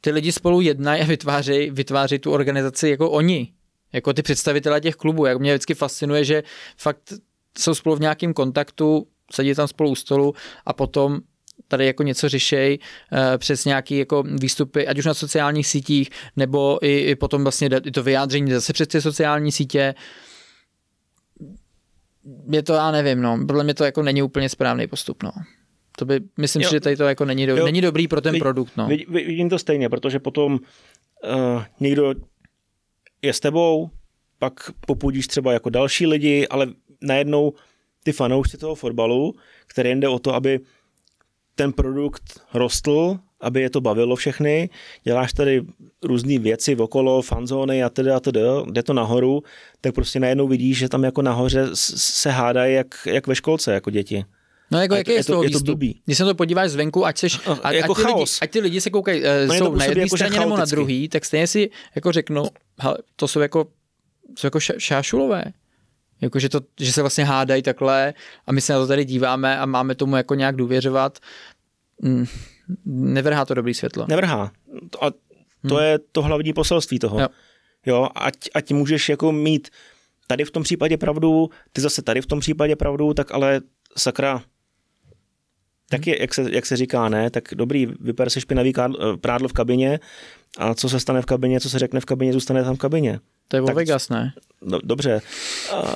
ty lidi spolu jednají a vytváří, vytváří tu organizaci jako oni, jako ty představitelé těch klubů. Jak mě vždycky fascinuje, že fakt jsou spolu v nějakém kontaktu, sedí tam spolu u stolu a potom tady jako něco řešej uh, přes nějaký jako výstupy, ať už na sociálních sítích, nebo i, i potom vlastně i to vyjádření zase přes ty sociální sítě. Je to, já nevím, no, podle mě to jako není úplně správný postup, no. To by, myslím jo. si, že tady to jako není, do, není dobrý pro ten Vid, produkt, no. Vidím to stejně, protože potom uh, někdo je s tebou, pak popudíš třeba jako další lidi, ale najednou ty fanoušci toho fotbalu, který jde o to, aby ten produkt rostl, aby je to bavilo všechny, děláš tady různé věci okolo, fanzóny a tedy a tedy, jde to nahoru, tak prostě najednou vidíš, že tam jako nahoře se hádají jak, jak ve školce, jako děti. No jako jaký je, je, to, je to blbý. Když se to podíváš zvenku, ať, seš, no, ať, jako ať, ty lidi, ať ty lidi se koukají, uh, jsou na jedné jako straně nebo na druhý, tak stejně si jako řeknu, hele, to jsou jako, jsou jako šášulové. Jako, že, to, že se vlastně hádají takhle a my se na to tady díváme a máme tomu jako nějak důvěřovat. Mm, nevrhá to dobrý světlo. Nevrhá. A to hmm. je to hlavní poselství toho. Jo. jo ať, ať můžeš jako mít tady v tom případě pravdu, ty zase tady v tom případě pravdu, tak ale sakra, tak je, jak se, jak se říká, ne, tak dobrý, vyper se špinavý prádlo v kabině a co se stane v kabině, co se řekne v kabině, zůstane tam v kabině. To je tak, Vegas, ne? No, dobře,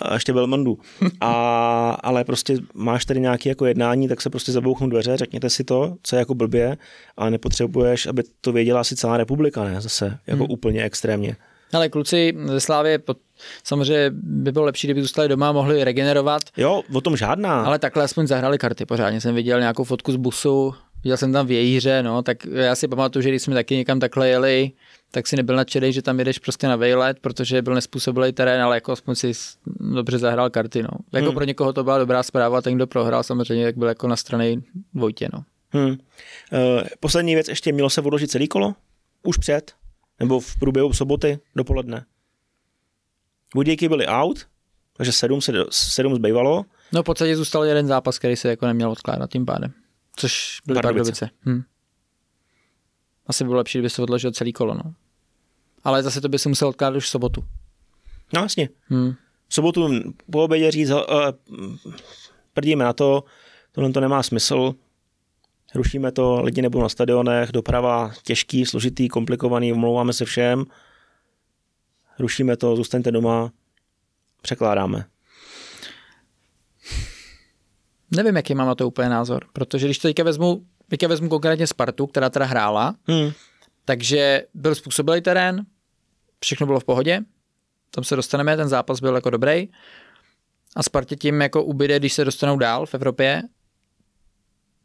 a ještě Belmondu. A, ale prostě máš tady nějaké jako jednání, tak se prostě zabouchnu dveře, řekněte si to, co je jako blbě, ale nepotřebuješ, aby to věděla asi celá republika, ne? Zase, jako hmm. úplně extrémně. Ale kluci ze Slávy samozřejmě by bylo lepší, kdyby zůstali doma a mohli regenerovat. Jo, o tom žádná. Ale takhle aspoň zahrali karty pořádně. Jsem viděl nějakou fotku z busu, viděl jsem tam v jejíře, no, tak já si pamatuju, že když jsme taky někam takhle jeli, tak si nebyl nadšený, že tam jedeš prostě na vejlet, protože byl nespůsobilý terén, ale jako aspoň si dobře zahrál karty. No. Jako hmm. pro někoho to byla dobrá zpráva, ten, kdo prohrál samozřejmě, tak byl jako na straně Vojtě. No. Hmm. Uh, poslední věc, ještě mělo se odložit celý kolo? Už před? Nebo v průběhu soboty dopoledne? Budějky byly out, takže sedm, se, sedm zbývalo. No v podstatě zůstal jeden zápas, který se jako neměl odkládat tím pádem. Což byly Pardubice. Hm. Asi bylo lepší, kdyby se odložil celý kolo, no. Ale zase to by se musel odkládat už v sobotu. No jasně. Hmm. V sobotu po obědě říct, uh, prdíme na to, tohle to nemá smysl, rušíme to, lidi nebudou na stadionech, doprava těžký, složitý, komplikovaný, omlouváme se všem, rušíme to, zůstaňte doma, překládáme. Nevím, jaký mám na to úplně názor, protože když to teďka vezmu, teďka vezmu konkrétně Spartu, která teda hrála, Hmm. Takže byl způsobilý terén, všechno bylo v pohodě, tam se dostaneme, ten zápas byl jako dobrý a Spartě tím jako ubyde, když se dostanou dál v Evropě,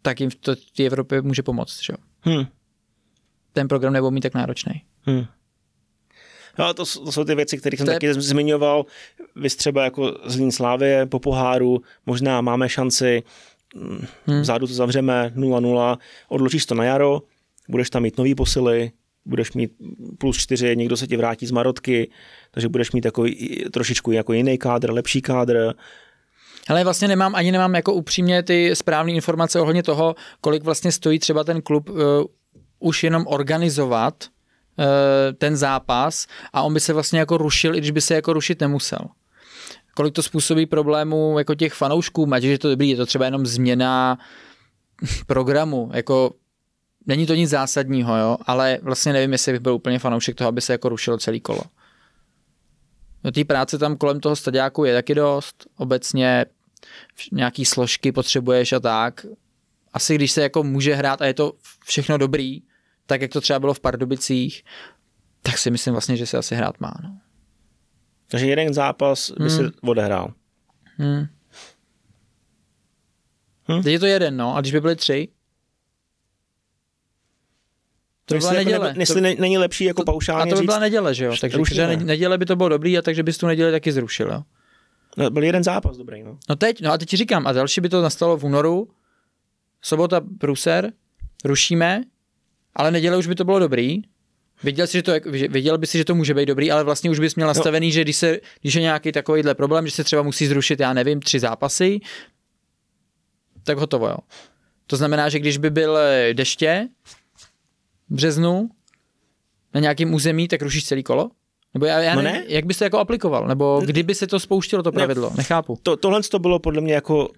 tak jim to v té Evropě může pomoct, že. Hmm. Ten program nebudou mít tak náročný. Hmm. No, to, jsou- to jsou ty věci, které jsem To je- taky zmiňoval. Vy třeba jako Zlín Slávě po poháru, možná máme šanci, hmm. vzadu to zavřeme 0-0, odložíš to na jaro, budeš tam mít nový posily, budeš mít plus čtyři, někdo se ti vrátí z Marotky, takže budeš mít takový, trošičku jako jiný kádr, lepší kádr. Ale vlastně nemám, ani nemám jako upřímně ty správné informace ohledně toho, kolik vlastně stojí třeba ten klub uh, už jenom organizovat uh, ten zápas a on by se vlastně jako rušil, i když by se jako rušit nemusel. Kolik to způsobí problémů jako těch fanoušků, ať je to dobrý, je to třeba jenom změna programu, jako není to nic zásadního, jo, ale vlastně nevím, jestli bych byl úplně fanoušek toho, aby se jako rušilo celý kolo. No té práce tam kolem toho stadiáku je taky dost, obecně nějaký složky potřebuješ a tak. Asi když se jako může hrát a je to všechno dobrý, tak jak to třeba bylo v Pardubicích, tak si myslím vlastně, že se asi hrát má. No. Takže jeden zápas by Hmm. se odehrál. Hmm. Hm? Teď je to jeden, no, a když by byly tři, to by byla Jestli, jako neděle. nebe- jestli ne, není lepší jako to, a paušálně to by říct, byla neděle, že jo? Takže rušíme. ne- neděle by to bylo dobrý a takže bys tu neděli taky zrušil, jo? no, byl jeden zápas dobrý. No. No teď, no a teď ti říkám, a další by to nastalo v únoru, sobota Bruser, rušíme, ale neděle už by to bylo dobrý. Věděl, si, že to, věděl by si, že to může být dobrý, ale vlastně už bys měl nastavený, že když, se, když je nějaký takovýhle problém, že se třeba musí zrušit, já nevím, tři zápasy, tak hotovo, jo. To znamená, že když by byl eh, deště březnu na nějakém území, tak rušíš celý kolo? Nebo já, já No ne. jak bys to jako aplikoval? Nebo kdyby se to spouštilo, to Ne. pravidlo? Nechápu. To, tohle to bylo podle mě jako uh,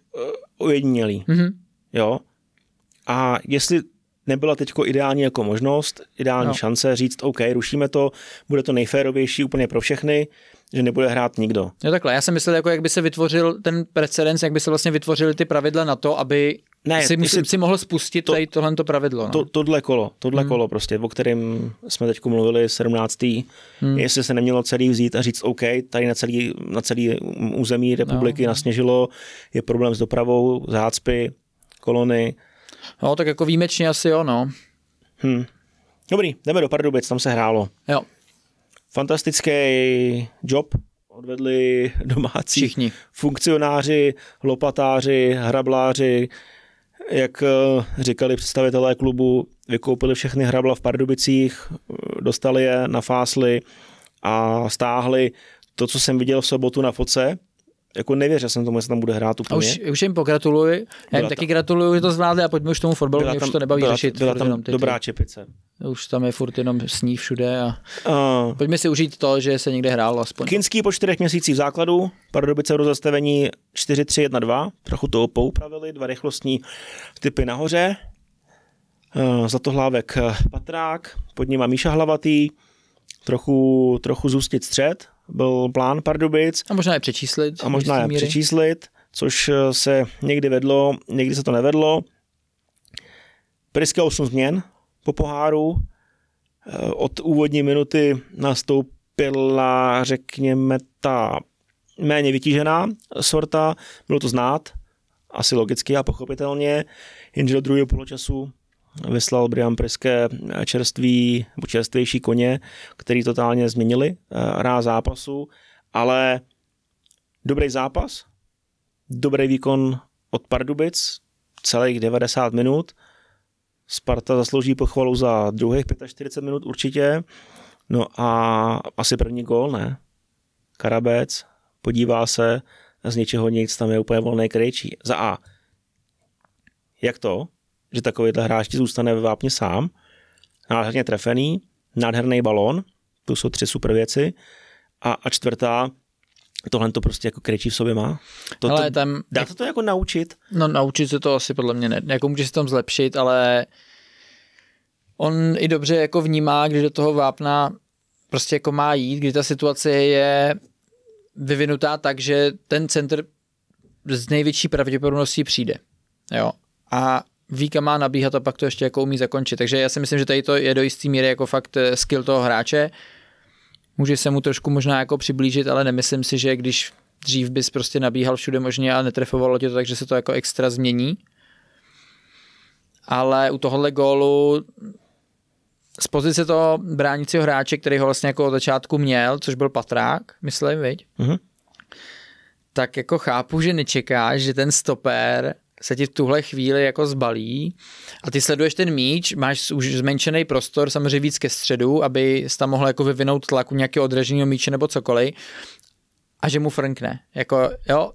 ojedinělý. Mhm. Jo? A jestli nebyla teď ideální jako možnost, ideální No. no. šance říct, OK, rušíme to, bude to nejférovější úplně pro všechny, že nebude hrát nikdo. Jo takhle, já jsem myslel, jako jak by se vytvořil ten precedens, jak by se vlastně vytvořily ty pravidla na to, aby Ne, si, ty musí, si- mohl spustit to, tady tohle pravidlo. No. To, tohle kolo, tohle hmm. kolo prostě, o kterém jsme teď mluvili, 17. Hmm. Jestli se nemělo celý vzít a říct, OK, tady na celý, na celý území republiky no. nasněžilo, je problém s dopravou, zácpy, kolony. no, tak jako výjimečně asi jo, no. Hm. Dobrý, jdeme do Pardubic, tam se hrálo. Jo, Fantastický job odvedli domácí všichni. funkcionáři, lopatáři, hrabláři, jak eh, říkali představitelé klubu, vykoupili všechny hrabla v Pardubicích, eh, dostali je na fásly a stáhli to, co jsem viděl v sobotu na foce. Jako nevěřil jsem tomu, že se tam bude hrát A úplně. už, už jim pogratuluji. Já jim Byla taky tam- gratuluju, že to zvládli a pojďme už tomu fotbalu, mě už to nebaví byla, řešit. byla tam dobrá čepice. Už tam je furt jenom sníh všude a Uh, pojďme si užít to, že se někde hrálo aspoň. Kinský po čtyřech měsících v základu, Pardubice v rozestavení 4-3-1-2, trochu to poupravili, dva rychlostní typy nahoře, uh, Zatohlávek eh, Patrák, pod ním Míša Hlavatý, trochu, trochu zůstit střed, byl plán Pardubic A možná je přečíslit. a možná je míry. přečíslit, což eh, se někdy vedlo, někdy se to nevedlo. Priska 8 změn po poháru, Eh, od úvodní minuty nastoupila, řekněme, ta méně vytížená sorta, bylo to znát, asi logicky a pochopitelně, jenže do druhého poločasu vyslal Brian Priske čerstvý, nebo čerstvější koně, který totálně změnili eh, ráz zápasu, ale dobrý zápas, dobrý výkon od Pardubic, celých 90 minut, Sparta zaslouží pochvalu za druhých 45 minut určitě. No a asi první gól, ne? Karabec podívá se, z ničeho nic, tam je úplně volný krejčí. Za A. Jak to, že takovýhle hráč ti zůstane ve vápně sám, nádherně trefený, nádherný balón, to jsou tři super věci. A, a čtvrtá, tohle to prostě jako krejčí v sobě má. To, Ale to, tam, dá se to jako naučit? No naučit se to asi podle mě ne. Jako může se tam zlepšit, ale on i dobře jako vnímá, když do toho vápna prostě jako má jít, kdy ta situace je vyvinutá tak, že ten center z největší pravděpodobností přijde. Jo. A ví, kam má nabíhat a pak to ještě jako umí zakončit. Takže já si myslím, že tady to je do jistý míry jako fakt eh, skill toho hráče. Může se mu trošku možná jako přiblížit, ale nemyslím si, že když dřív bys prostě nabíhal všude možně a netrefovalo tě to, takže se to jako extra změní. Ale u tohohle gólu z pozice toho bránícího hráče, který ho vlastně jako od začátku měl, což byl Patrák, myslím, viď? Mm-hmm. Tak jako chápu, že nečekáš, že ten stoper se ti v tuhle chvíli jako zbalí a ty sleduješ ten míč, máš už zmenšený prostor, samozřejmě víc ke středu, aby tam mohl jako vyvinout tlaku nějakého odraženého míče nebo cokoliv a že mu frnkne. Jako, jo,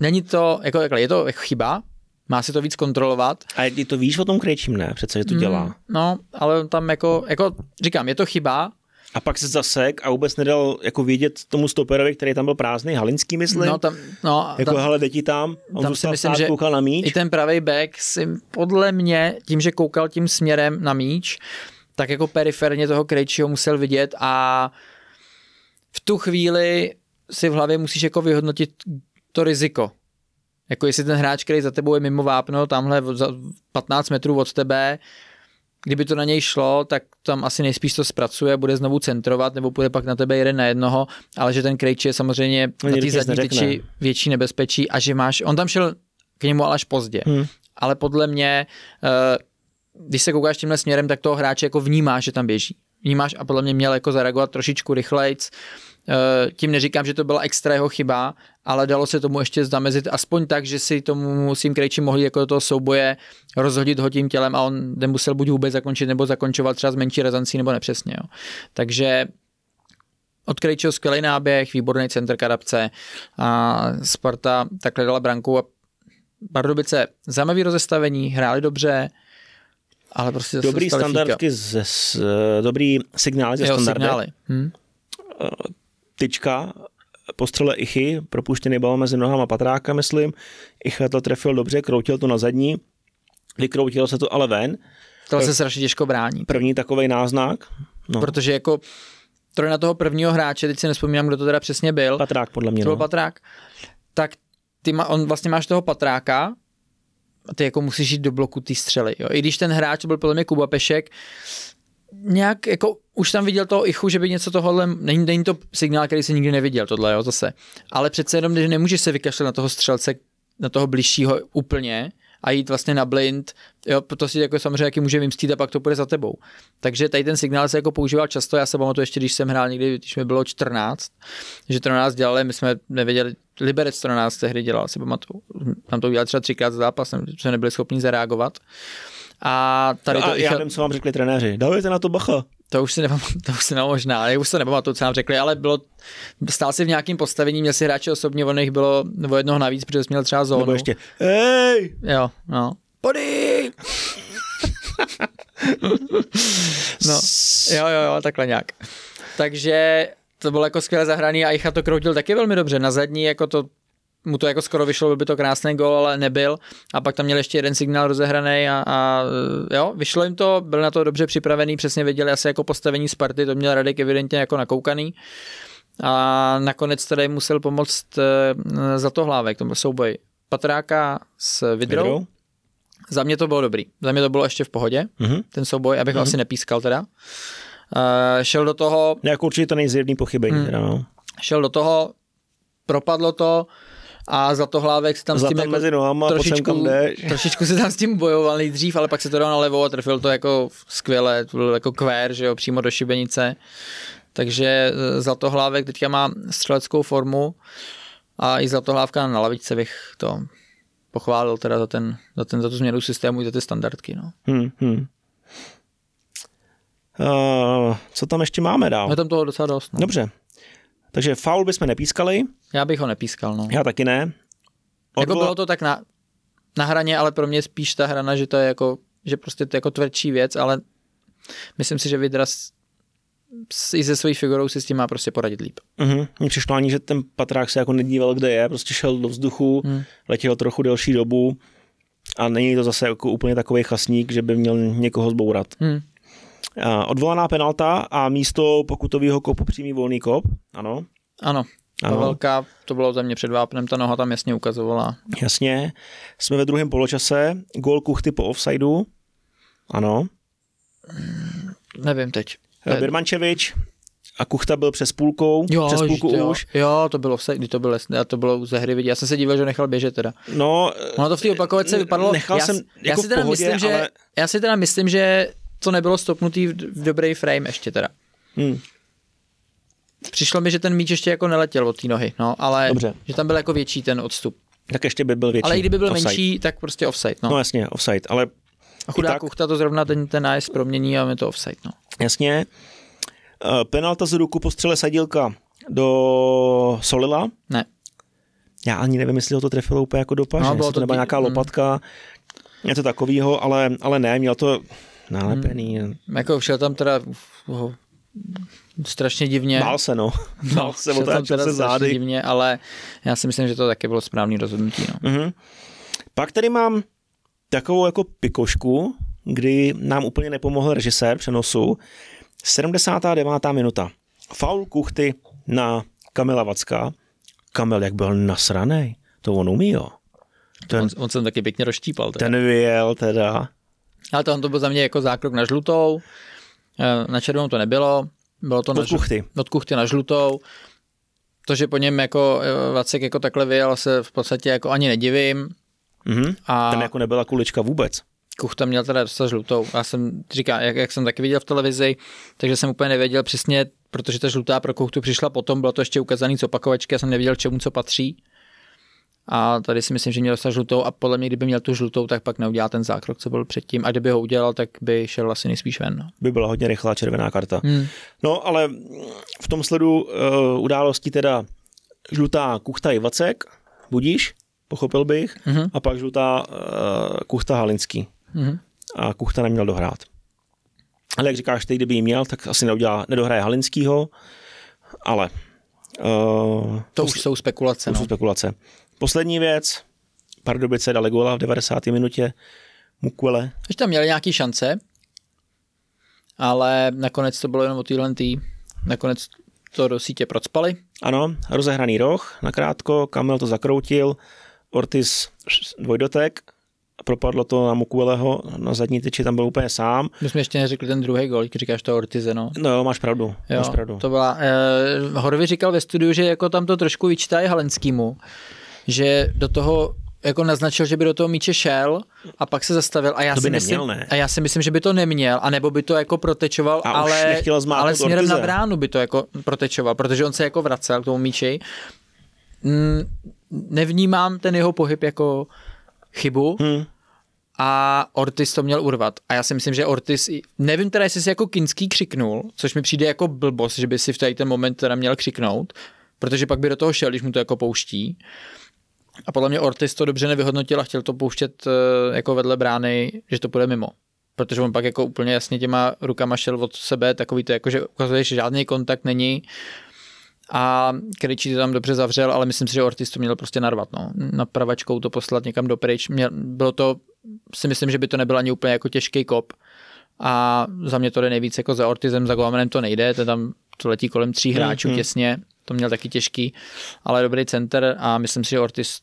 není to, jako, je to chyba, má si to víc kontrolovat. A ty to víš o tom krejčím, ne? Přece, že to dělá. Mm, no, ale tam jako, jako, říkám, je to chyba, a pak se zasek a vůbec nedal jako vědět tomu stoperovi, který tam byl prázdný, Halinský myslím. No, tam, no, jako tam, hele, ti tam, on tam si myslím, že koukal na míč. I ten pravý back si podle mě, tím, že koukal tím směrem na míč, tak jako periferně toho Krejčího musel vidět a v tu chvíli si v hlavě musíš jako vyhodnotit to riziko. Jako jestli ten hráč, který za tebou je mimo vápno, tamhle 15 metrů od tebe, kdyby to na něj šlo, tak tam asi nejspíš to zpracuje, bude znovu centrovat, nebo bude pak na tebe jeden na jednoho, ale že ten Krejči je samozřejmě on na té zadní tyči větší nebezpečí a že máš, on tam šel k němu ale až pozdě, hmm. ale podle mě, eh, když se koukáš tímhle směrem, tak toho hráče jako vnímáš, že tam běží. Vnímáš a podle mě měl jako zareagovat trošičku rychlejc, tím neříkám, že to byla extra jeho chyba, ale dalo se tomu ještě zamezit aspoň tak, že si tomu svým Krejči mohli jako do toho souboje rozhodit ho tím tělem a on nemusel buď vůbec zakončit nebo zakončovat třeba s menší razancí nebo nepřesně. Jo. Takže od Krejčího skvělý náběh, výborný center kadapce a Sparta takhle dala branku a Pardubice zajímavý rozestavení, hráli dobře, ale prostě Dobrý standardky, ze, z, dobrý signály ze jo, standardy. Signály. Hm? Tyčka po střele Ichy, propuštěný bal mezi nohama Patráka, myslím. Icha to trefil dobře, kroutil to na zadní, vykroutilo se to ale ven. To se strašně těžko brání. První takový náznak. No. Protože jako to na toho prvního hráče, teď si nespomínám, kdo to teda přesně byl. Patrák, podle mě. To byl no. Patrák. Tak ty ma, on vlastně máš toho Patráka, a ty jako musíš jít do bloku ty střely. Jo. I když ten hráč byl podle mě Kuba Pešek, nějak jako už tam viděl toho ichu, že by něco tohohle, není, není to signál, který se nikdy neviděl, tohle, jo, zase. Ale přece jenom, že nemůže se vykašlet na toho střelce, na toho bližšího úplně a jít vlastně na blind, jo, to si jako samozřejmě jaký může vymstít a pak to půjde za tebou. Takže tady ten signál se jako používal často, já se pamatuju ještě, když jsem hrál někdy, když mi bylo 14, že to na nás dělali, my jsme nevěděli, Liberec to na nás tehdy dělal, si pamatuju. Tam to udělal třeba třikrát zápas, jsme nebyli schopni zareagovat. A tady to a já nevím, co vám řekli trenéři. Dávajte na to bacha. To už si nepamatuju, to už si možná, já už se nepamatuju, co nám řekli, ale bylo, stál si v nějakém postavení, měl si hráče osobně, on jich bylo nebo jednoho navíc, protože jsi měl třeba zónu. Nebo ještě, hej! Jo, no. Pody! no, jo, jo, jo, takhle nějak. Takže to bylo jako skvěle zahraný a Icha to kroutil taky velmi dobře. Na zadní jako to mu to jako skoro vyšlo, by by to krásný gol, ale nebyl. A pak tam měl ještě jeden signál rozehraný a, a jo, vyšlo jim to, byl na to dobře připravený, přesně věděli asi jako postavení Sparty, to měl Radek evidentně jako nakoukaný. A nakonec tady musel pomoct e, za to hlávek, to byl souboj Patráka s Vidrou. Vidrou. Za mě to bylo dobrý. Za mě to bylo ještě v pohodě, mm-hmm. ten souboj, abych mm-hmm. ho asi nepískal teda. Uh, šel do toho... Jako určitě to nejzjevný pochybení. Mm. Teda, no. Šel do toho, propadlo to, a Zlatohlávek si tam Zlatan s tím jako mezi nohama, trošičku, trošičku se tam s tím bojoval nejdřív, ale pak se to dal na levo a trefil to jako skvěle, to byl jako kvér, že jo, přímo do šibenice. Takže e, Zlatohlávek teďka má střeleckou formu a i Zlatohlávka na lavičce bych to pochválil teda za, ten, za, ten, za tu změnu systému i za ty standardky. No. Hmm, hmm. Uh, co tam ještě máme dál? Je tam toho docela dost. No. Dobře. Takže faul bychom nepískali. Já bych ho nepískal, no. Já taky ne. Odvo... Jako bylo to tak na, na hraně, ale pro mě spíš ta hrana, že to je jako, že prostě to je jako tvrdší věc, ale myslím si, že Vidras i se svojí figurou si s tím má prostě poradit líp. Uh-huh. Mně přišlo ani, že ten Patrák se jako nedíval, kde je, prostě šel do vzduchu, hmm. letěl trochu delší dobu a není to zase jako úplně takový chasník, že by měl někoho zbourat. Hmm. Odvolaná penalta a místo pokutového kopu přímý volný kop, ano. Ano, Ano. Pavelka, to bylo za mě před vápnem, ta noha tam jasně ukazovala. Jasně. Jsme ve druhém poločase. Gol Kuchty po offsideu. Ano. Hmm, nevím teď. Birmančevič a Kuchta byl přes půlkou, jo, přes půlku jo, už. Jo, to bylo kdy to bylo, to bylo ze hry vidět. Já jsem se díval, že nechal běžet teda. No, ono to v té opakovačce vypadalo. Nechal já, jsem já, jako si teda pohodě, myslím, ale... že, já si teda myslím, že to nebylo stopnutý v, v dobrý frame ještě teda. Hmm. Přišlo mi, že ten míč ještě jako neletěl od té nohy, no, ale Dobře. že tam byl jako větší ten odstup. Tak ještě by byl větší. Ale i kdyby byl offside. menší, tak prostě offside, no. No jasně, offside, ale a chudá tak- kuchta to zrovna ten, ten nájezd promění a je to offside, no. jasně. Eh, Penalta z ruku po střele Sadílka do Solila. Ne. Já ani nevím, jestli ho to trefilo úplně jako do paže, No, bylo to to nebyla tý- nějaká mm. lopatka, něco takového, ale, ale ne, měl to nalepený. Hmm. Jako všel tam teda oh, strašně divně. Bál se, no. Bál se, šel tam otáčel teda se zády. divně, ale já si myslím, že to taky bylo správný rozhodnutí, no. Mhm. Pak tady mám takovou jako pikošku, kdy nám úplně nepomohl režisér přenosu. 79. minuta. Faul Kuchty na Kamila Vacka. Kamil jak byl nasranej. To on umí, jo. Ten, On, on se tam taky pěkně rozštípal. Teda. ten vyjel teda. Ale to, to byl za mě jako zákrok na žlutou, Eh, na červenou to nebylo, bylo to Od na žl- Kuchty. od kuchty na žlutou. To, že po něm jako eh, Vacek jako takhle vyjel, se v podstatě jako ani nedivím. Mhm. A Ten jako nebyla kulička vůbec. Kuchta měl teda dostat žlutou. Já jsem říká, jak, jak, jsem taky viděl v televizi, takže jsem úplně nevěděl přesně, protože ta žlutá pro Kuchtu přišla potom, bylo to ještě ukázaný z opakovačky, já jsem nevěděl, čemu co patří. A tady si myslím, že měl dostat žlutou a podle mě, kdyby měl tu žlutou, tak pak neudělal ten zákrok, co byl předtím. A kdyby ho udělal, tak by šel asi nejspíš ven. No. By byla hodně rychlá červená karta. Hmm. No, ale v tom sledu uh, událostí teda žlutá Kuchta i Vacek, budíš, pochopil bych, Mhm. a pak žlutá uh, Kuchta Halinský. Mhm. A Kuchta neměl dohrát. Ale jak říkáš, teď kdyby jí měl, tak asi neudělá, nedohraje Halinskýho, ale uh, To už jsou spekulace. to jsou No. spekulace. Poslední věc, Pardubice dali góla v 90. minutě, Mukwele, Ještě tam měli nějaký šance, ale nakonec to bylo jenom o téhle tý. Nakonec to do sítě procpali. Ano, rozehraný roh, nakrátko, Kamil to zakroutil, Ortiz dvojdotek, propadlo to na Mukweleho, na zadní tyči tam byl úplně sám. My jsme ještě neřekli ten druhý gol, když říkáš to Ortize, no. No jo, máš pravdu, Jo, máš pravdu. to byla, eh, Horvy říkal ve studiu, že jako tam to trošku vyčítají Halenskýmu, že do toho jako naznačil, že by do toho míče šel a pak se zastavil a já, To si, myslím, neměl, ne? a já si myslím, že by to neměl, anebo by to jako protečoval, A ale, ale směrem Ortize. na bránu by to jako protečoval, protože on se jako vracel k tomu míči. Mm, nevnímám ten jeho pohyb jako chybu, Hm. a Ortiz to měl urvat. A já si myslím, že Ortiz, nevím teda, jestli si jako Kinský křiknul, což mi přijde jako blbost, že by si v tady ten moment teda měl křiknout, protože pak by do toho šel, když mu to jako pouští. A podle mě Ortiz to dobře nevyhodnotil a chtěl to pouštět eh, jako vedle brány, že to půjde mimo. Protože on pak jako úplně jasně těma rukama šel od sebe, takový to jako, že ukazuje, že žádný kontakt není. A Krejčí to tam dobře zavřel, ale myslím si, že Ortiz to měl prostě narvat. No. Na pravačkou to poslat někam do pryč. Měl, bylo to, si myslím, že by to nebyl ani úplně jako těžký kop. A za mě to jde nejvíc jako za Ortizem, za Goamenem to nejde, to tam to letí kolem tří hráčů Mhm. těsně, to měl taky těžký, ale dobrý center a myslím si, že Ortiz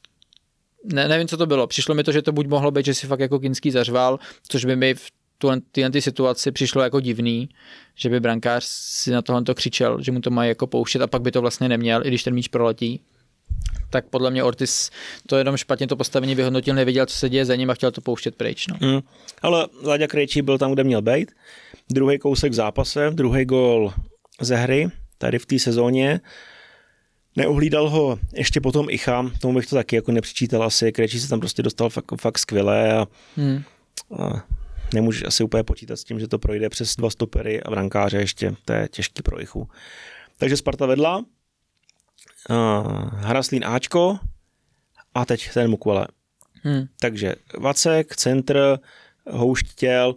ne, nevím, co to bylo. Přišlo mi to, že to buď mohlo být, že si fakt jako Kinský zařval, což by mi v tyhle ty situaci přišlo jako divný, že by brankář si na tohle to křičel, že mu to mají jako pouštět a pak by to vlastně neměl, i když ten míč proletí. Tak podle mě Ortiz to jenom špatně to postavení vyhodnotil, nevěděl, co se děje za ním a chtěl to pouštět pryč. No. Hm. Ale Láďa Krejčí byl tam, kde měl být. Druhý kousek v zápase, druhý gol ze hry, tady v té sezóně. Neuhlídal ho ještě potom Icha, tomu bych to taky jako nepřičítal asi. Krejčí se tam prostě dostal fakt, fakt skvěle a, Hmm. a nemůžeš asi úplně počítat s tím, že to projde přes dva stopery a brankáře ještě, to je těžký pro Ichu. Takže Sparta vedla, Haraslín Ačko a teď ten Mukwele. Hmm. Takže Vacek, centr, houšť těl,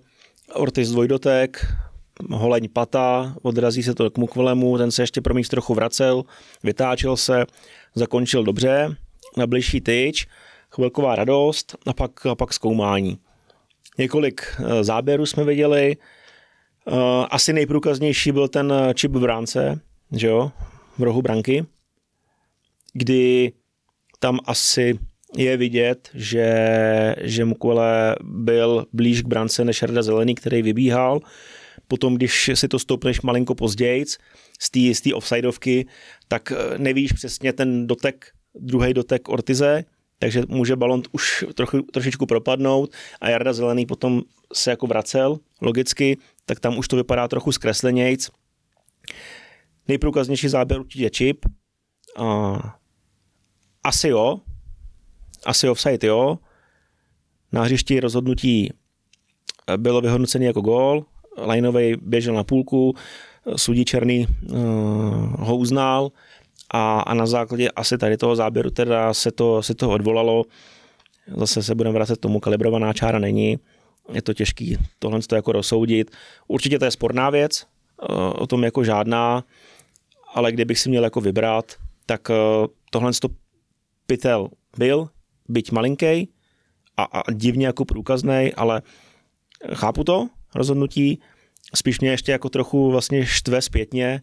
Ortiz dvojdotek, holeň pata, odrazí se to k Mukvelemu, ten se ještě pro míč trochu vracel, vytáčel se, zakončil dobře, na bližší tyč, chvilková radost a pak, a pak zkoumání. Několik eh, záběrů jsme viděli, Eh, asi nejprůkaznější byl ten čip v bránce, že jo, v rohu branky. kdy tam asi je vidět, že, že Mukule byl blíž k brance než Rada Zelený, který vybíhal. Potom, když si to stoupneš malinko později z té offsideovky, tak eh, nevíš přesně ten dotek, druhý dotek Ortize, takže může balon už trochu, trošičku propadnout a Jarda Zelený potom se jako vracel logicky, tak tam už to vypadá trochu zkreslenějc. Nejprůkaznější záběr určitě čip. A asi jo, asi offside jo. Na hřišti rozhodnutí bylo vyhodnocené jako gól, Lainovej běžel na půlku, sudí Černý uh, ho uznal a, a na základě asi tady toho záběru teda se to, se to odvolalo. Zase se budeme vracet tomu, kalibrovaná čára není, je to těžký tohle to jako rozsoudit. Určitě to je sporná věc, uh, o tom jako žádná, ale kdybych si měl jako vybrat, tak uh, tohle to pytel byl, byť malinký a, a divně jako průkazný, ale chápu to rozhodnutí, spíš mě ještě jako trochu vlastně štve zpětně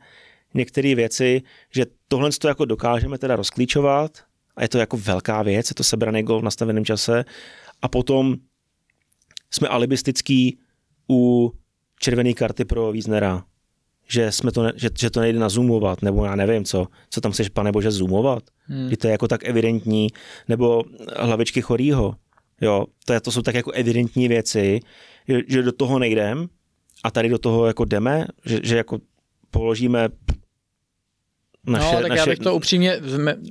některé věci, že tohle to jako dokážeme teda rozklíčovat a je to jako velká věc, je to sebraný gol v nastaveném čase a potom jsme alibistický u červené karty pro Wiesnera, že, jsme to ne, že, že to nejde nazumovat, nebo já nevím co, co tam chceš, pane bože, zoomovat, hmm. že to je jako tak evidentní, nebo hlavičky chorýho, jo, to, je, to jsou tak jako evidentní věci, že, že do toho nejdem a tady do toho jako jdeme, že, že jako položíme naše, No, tak naše, já bych to upřímně,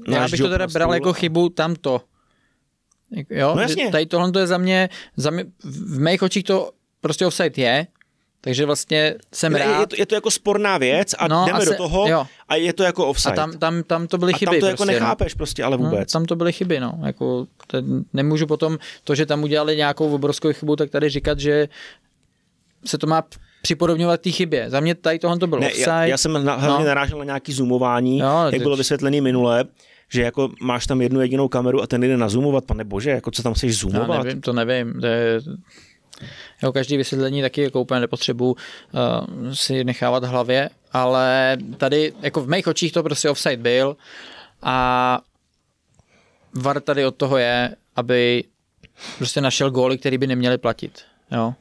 já bych to teda bral jako chybu tamto. Jo, no jasně. tady tohle to je za mě, za mě, v mých očích to prostě offside je, takže vlastně jsem rád. Je to, je to jako sporná věc a no, jdeme a se, do toho jo. a je to jako offside. A tam, tam, tam to byly a chyby. tam to jako prostě, jako nechápeš no. prostě, ale vůbec. No, tam to byly chyby, no. Jako, ten, nemůžu potom to, že tam udělali nějakou obrovskou chybu, tak tady říkat, že se to má připodobňovat té chybě. Za mě tady tohle to bylo ne, offside. Já, já jsem na, hlavně no. narážel na nějaký zoomování, jo, jak teď. bylo vysvětlené minule, že jako máš tam jednu jedinou kameru a ten jde nazumovat, pane bože, jako co tam chceš zoomovat? Já nevím, to nevím, to je, Jo, každý vysvětlení taky jako úplně nepotřebu uh, si nechávat v hlavě, ale tady jako v mých očích to prostě offside byl a VAR tady od toho je, aby prostě našel góly, který by neměli platit. Jo.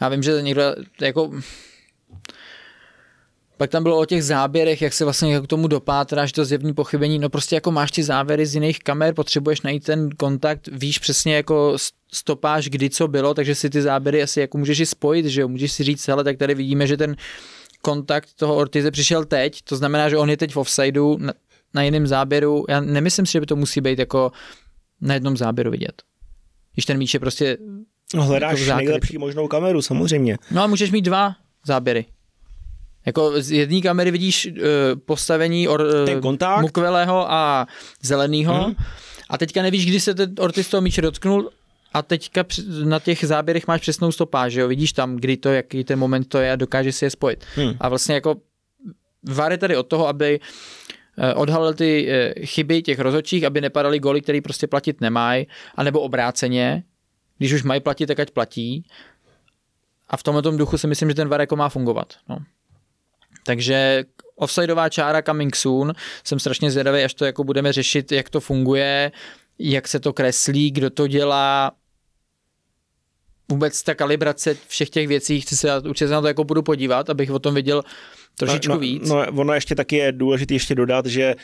Já vím, že někdo jako pak tam bylo o těch záběrech, jak se vlastně k tomu dopátráš, to zjevní pochybení. No prostě jako máš ty záběry z jiných kamer, potřebuješ najít ten kontakt, víš přesně jako stopáž, kdy co bylo, takže si ty záběry asi jako můžeš i spojit, že jo, můžeš si říct, ale tak tady vidíme, že ten kontakt toho Ortize přišel teď, to znamená, že on je teď v offsideu na, na jiném záběru. Já nemyslím si, že by to musí být jako na jednom záběru vidět. Když ten míč je prostě No hledáš jako nejlepší možnou kameru, samozřejmě. No a můžeš mít dva záběry. Jako z jedné kamery vidíš uh, postavení or, uh, Mukveleho a zeleného mm. a teďka nevíš, kdy se ten Ortiz toho míče dotknul a teďka na těch záběrech máš přesnou stopáž, že jo? Vidíš tam, kdy to, jaký ten moment to je a dokáže si je spojit. Hmm. A vlastně jako VAR je tady od toho, aby eh, odhalil ty chyby těch rozhodčích, aby nepadaly goly, které prostě platit nemají, anebo obráceně, když už mají platit, tak ať platí. A v tomhle duchu si myslím, že ten VAR jako má fungovat. No. Takže offsideová čára coming soon, jsem strašně zvědavý, až to jako budeme řešit, jak to funguje, jak se to kreslí, kdo to dělá, vůbec ta kalibrace všech těch věcí, chci se určitě na to jako budu podívat, abych o tom viděl trošičku no, víc. No, ono ještě taky je důležité ještě dodat, že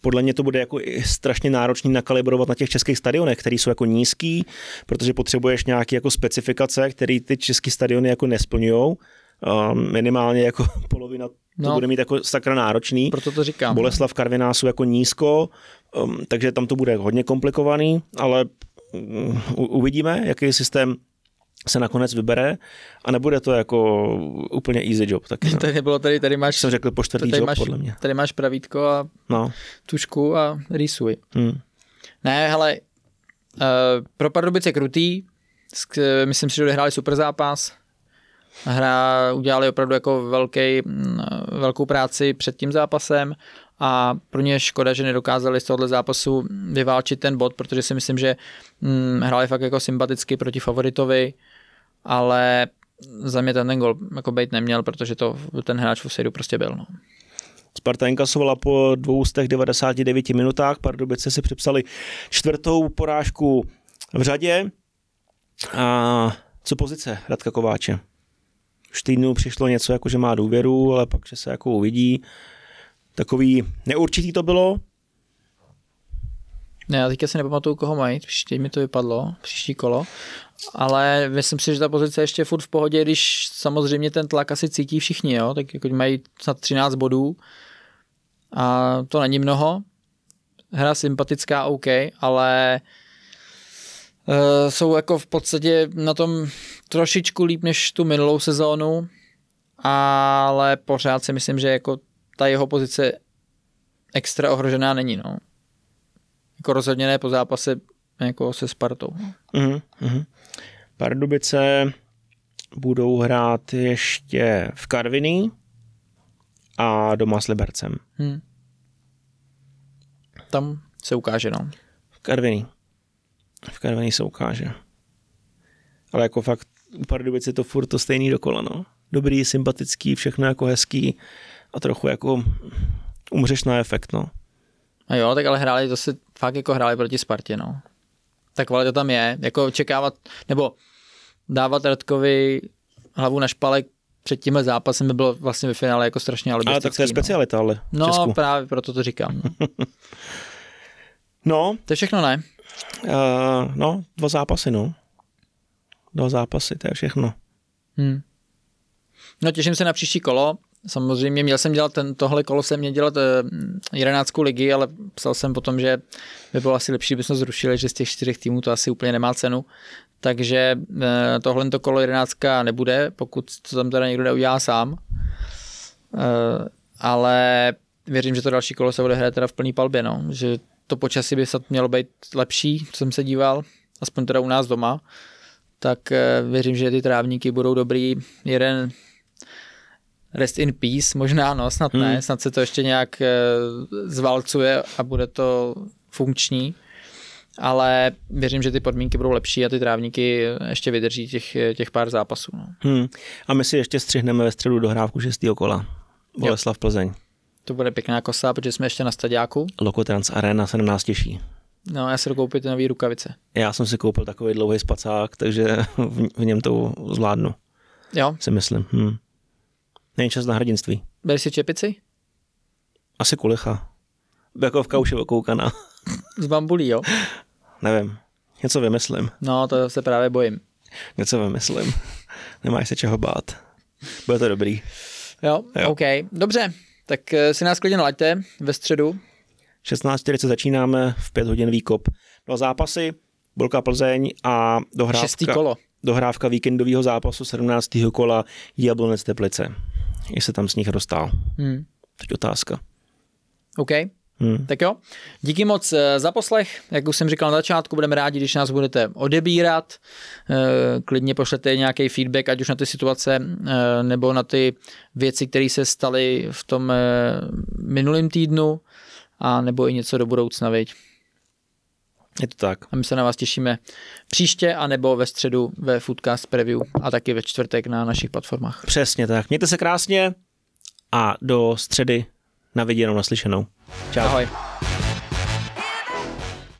podle mě to bude jako strašně náročný nakalibrovat na těch českých stadionech, které jsou jako nízký, protože potřebuješ nějaké jako specifikace, které ty české stadiony jako nesplňují. Minimálně jako polovina to no, bude mít jako sakra náročný. Proto to říkám. Boleslav Karviná jsou jako nízko, um, takže tam to bude hodně komplikovaný, ale um, uvidíme, jaký systém se nakonec vybere a nebude to jako úplně easy job. Taky, no. Tady bylo, tady, tady máš, jsem řekl po čtvrtý tady job, máš, podle mě. Tady máš pravítko a no. tušku a rýsuj. Hmm. Ne, hele, uh, pro Pardubice krutý, myslím si, že odehráli super zápas, hra udělali opravdu jako velký, mm, velkou práci před tím zápasem a pro ně škoda, že nedokázali z tohohle zápasu vyválčit ten bod, protože si myslím, že hm, hráli fakt jako sympaticky proti favoritovi, ale za mě ten, ten gol jako být neměl, protože to ten hráč v Osejdu prostě byl. No. Sparta inkasovala po 299 minutách, Pardubice si připsali čtvrtou porážku v řadě. A co pozice Radka Kováče? Už týdnu přišlo něco, jako že má důvěru, ale pak, že se jako uvidí. Takový neurčitý to bylo. Ne, já teďka si nepamatuju, koho mají, příště mi to vypadlo, příští kolo, ale myslím si, že ta pozice je ještě furt v pohodě, když samozřejmě ten tlak asi cítí všichni, jo? tak jako mají snad 13 bodů a to není mnoho, hra sympatická, OK, ale uh, jsou jako v podstatě na tom trošičku líp než tu minulou sezónu, ale pořád si myslím, že jako ta jeho pozice extra ohrožená není. No. Jako rozhodně ne po zápase jako se Spartou. Uh-huh. Pardubice budou hrát ještě v Karviní a doma s Libercem. Hmm. Tam se ukáže, no. V Karviní. V Karviní se ukáže. Ale jako fakt u Pardubice je to furt to stejný dokola, no. Dobrý, sympatický, všechno jako hezký a trochu jako umřeš na efekt, no. A jo, tak ale hráli, to si fakt jako hráli proti Spartě, no. Tak kvalita tam je, jako očekávat, nebo dávat Radkovi hlavu na špalek před tímhle zápasem by bylo vlastně ve finále jako strašně alibistický. Ale tak to je no. specialita, no. ale No, Česku. právě proto to říkám. No. no. To je všechno, ne? Uh, no, dva zápasy, no. Dva zápasy, to je všechno. Hmm. No těším se na příští kolo. Samozřejmě měl jsem dělat ten, tohle kolo jsem měl dělat eh, jedenáctku ligy, ale psal jsem potom, že by bylo asi lepší, kdybychom zrušili, že z těch čtyřech týmů to asi úplně nemá cenu. Takže eh, tohle to kolo jedenáctka nebude, pokud to tam teda někdo neudělá sám. Ale věřím, že to další kolo se bude hrát teda v plný palbě, no. že to počasí by snad mělo být lepší, co jsem se díval, aspoň teda u nás doma, tak věřím, že ty trávníky budou dobrý. Jeden rest in peace, možná no, snad hmm. ne, snad se to ještě nějak eh, zvalcuje a bude to funkční, ale věřím, že ty podmínky budou lepší a ty trávníky ještě vydrží těch, těch pár zápasů. No. Hmm. A my si ještě střihneme ve středu dohrávku šestého kola. Boleslav Plzeň. To bude pěkná kosa, protože jsme ještě na stadiáku. Lokotrans Arena se na nás těší. No, já si koupit ty nový rukavice. Já jsem si koupil takový dlouhý spacák, takže v, v něm to zvládnu. Jo. Si myslím. Hmm. Není čas na hrdinství. Bereš si čepici? Asi kulicha. Jako v kauši okoukaná. Z bambulí, jo? Nevím. Něco vymyslím. No, to se právě bojím. Něco vymyslím. Nemáš se čeho bát. Bude to dobrý. Jo, jo. OK. Dobře, tak eh, si nás klidně nalaďte ve středu. 16.40 začínáme, v 5 hodin výkop. Dva zápasy, Bolka Plzeň a dohrávka. Šestý kolo. Dohrávka víkendového zápasu 17. kola Jablonec Teplice jestli tam nich dostal. Hmm. Teď otázka. OK. Hmm. Tak jo, díky moc eh, za poslech. Jak už jsem říkal na začátku, budeme rádi, když nás budete odebírat. Eh, klidně pošlete nějaký feedback, ať už na ty situace, eh, nebo na ty věci, které se staly v tom minulém týdnu, a nebo i něco do budoucna, viď? Je to tak. A my se na vás těšíme příště, anebo ve středu ve Foodcast Preview a taky ve čtvrtek na našich platformách. Přesně tak. Mějte se krásně a do středy na viděnou, naslyšenou. Čau. Ahoj.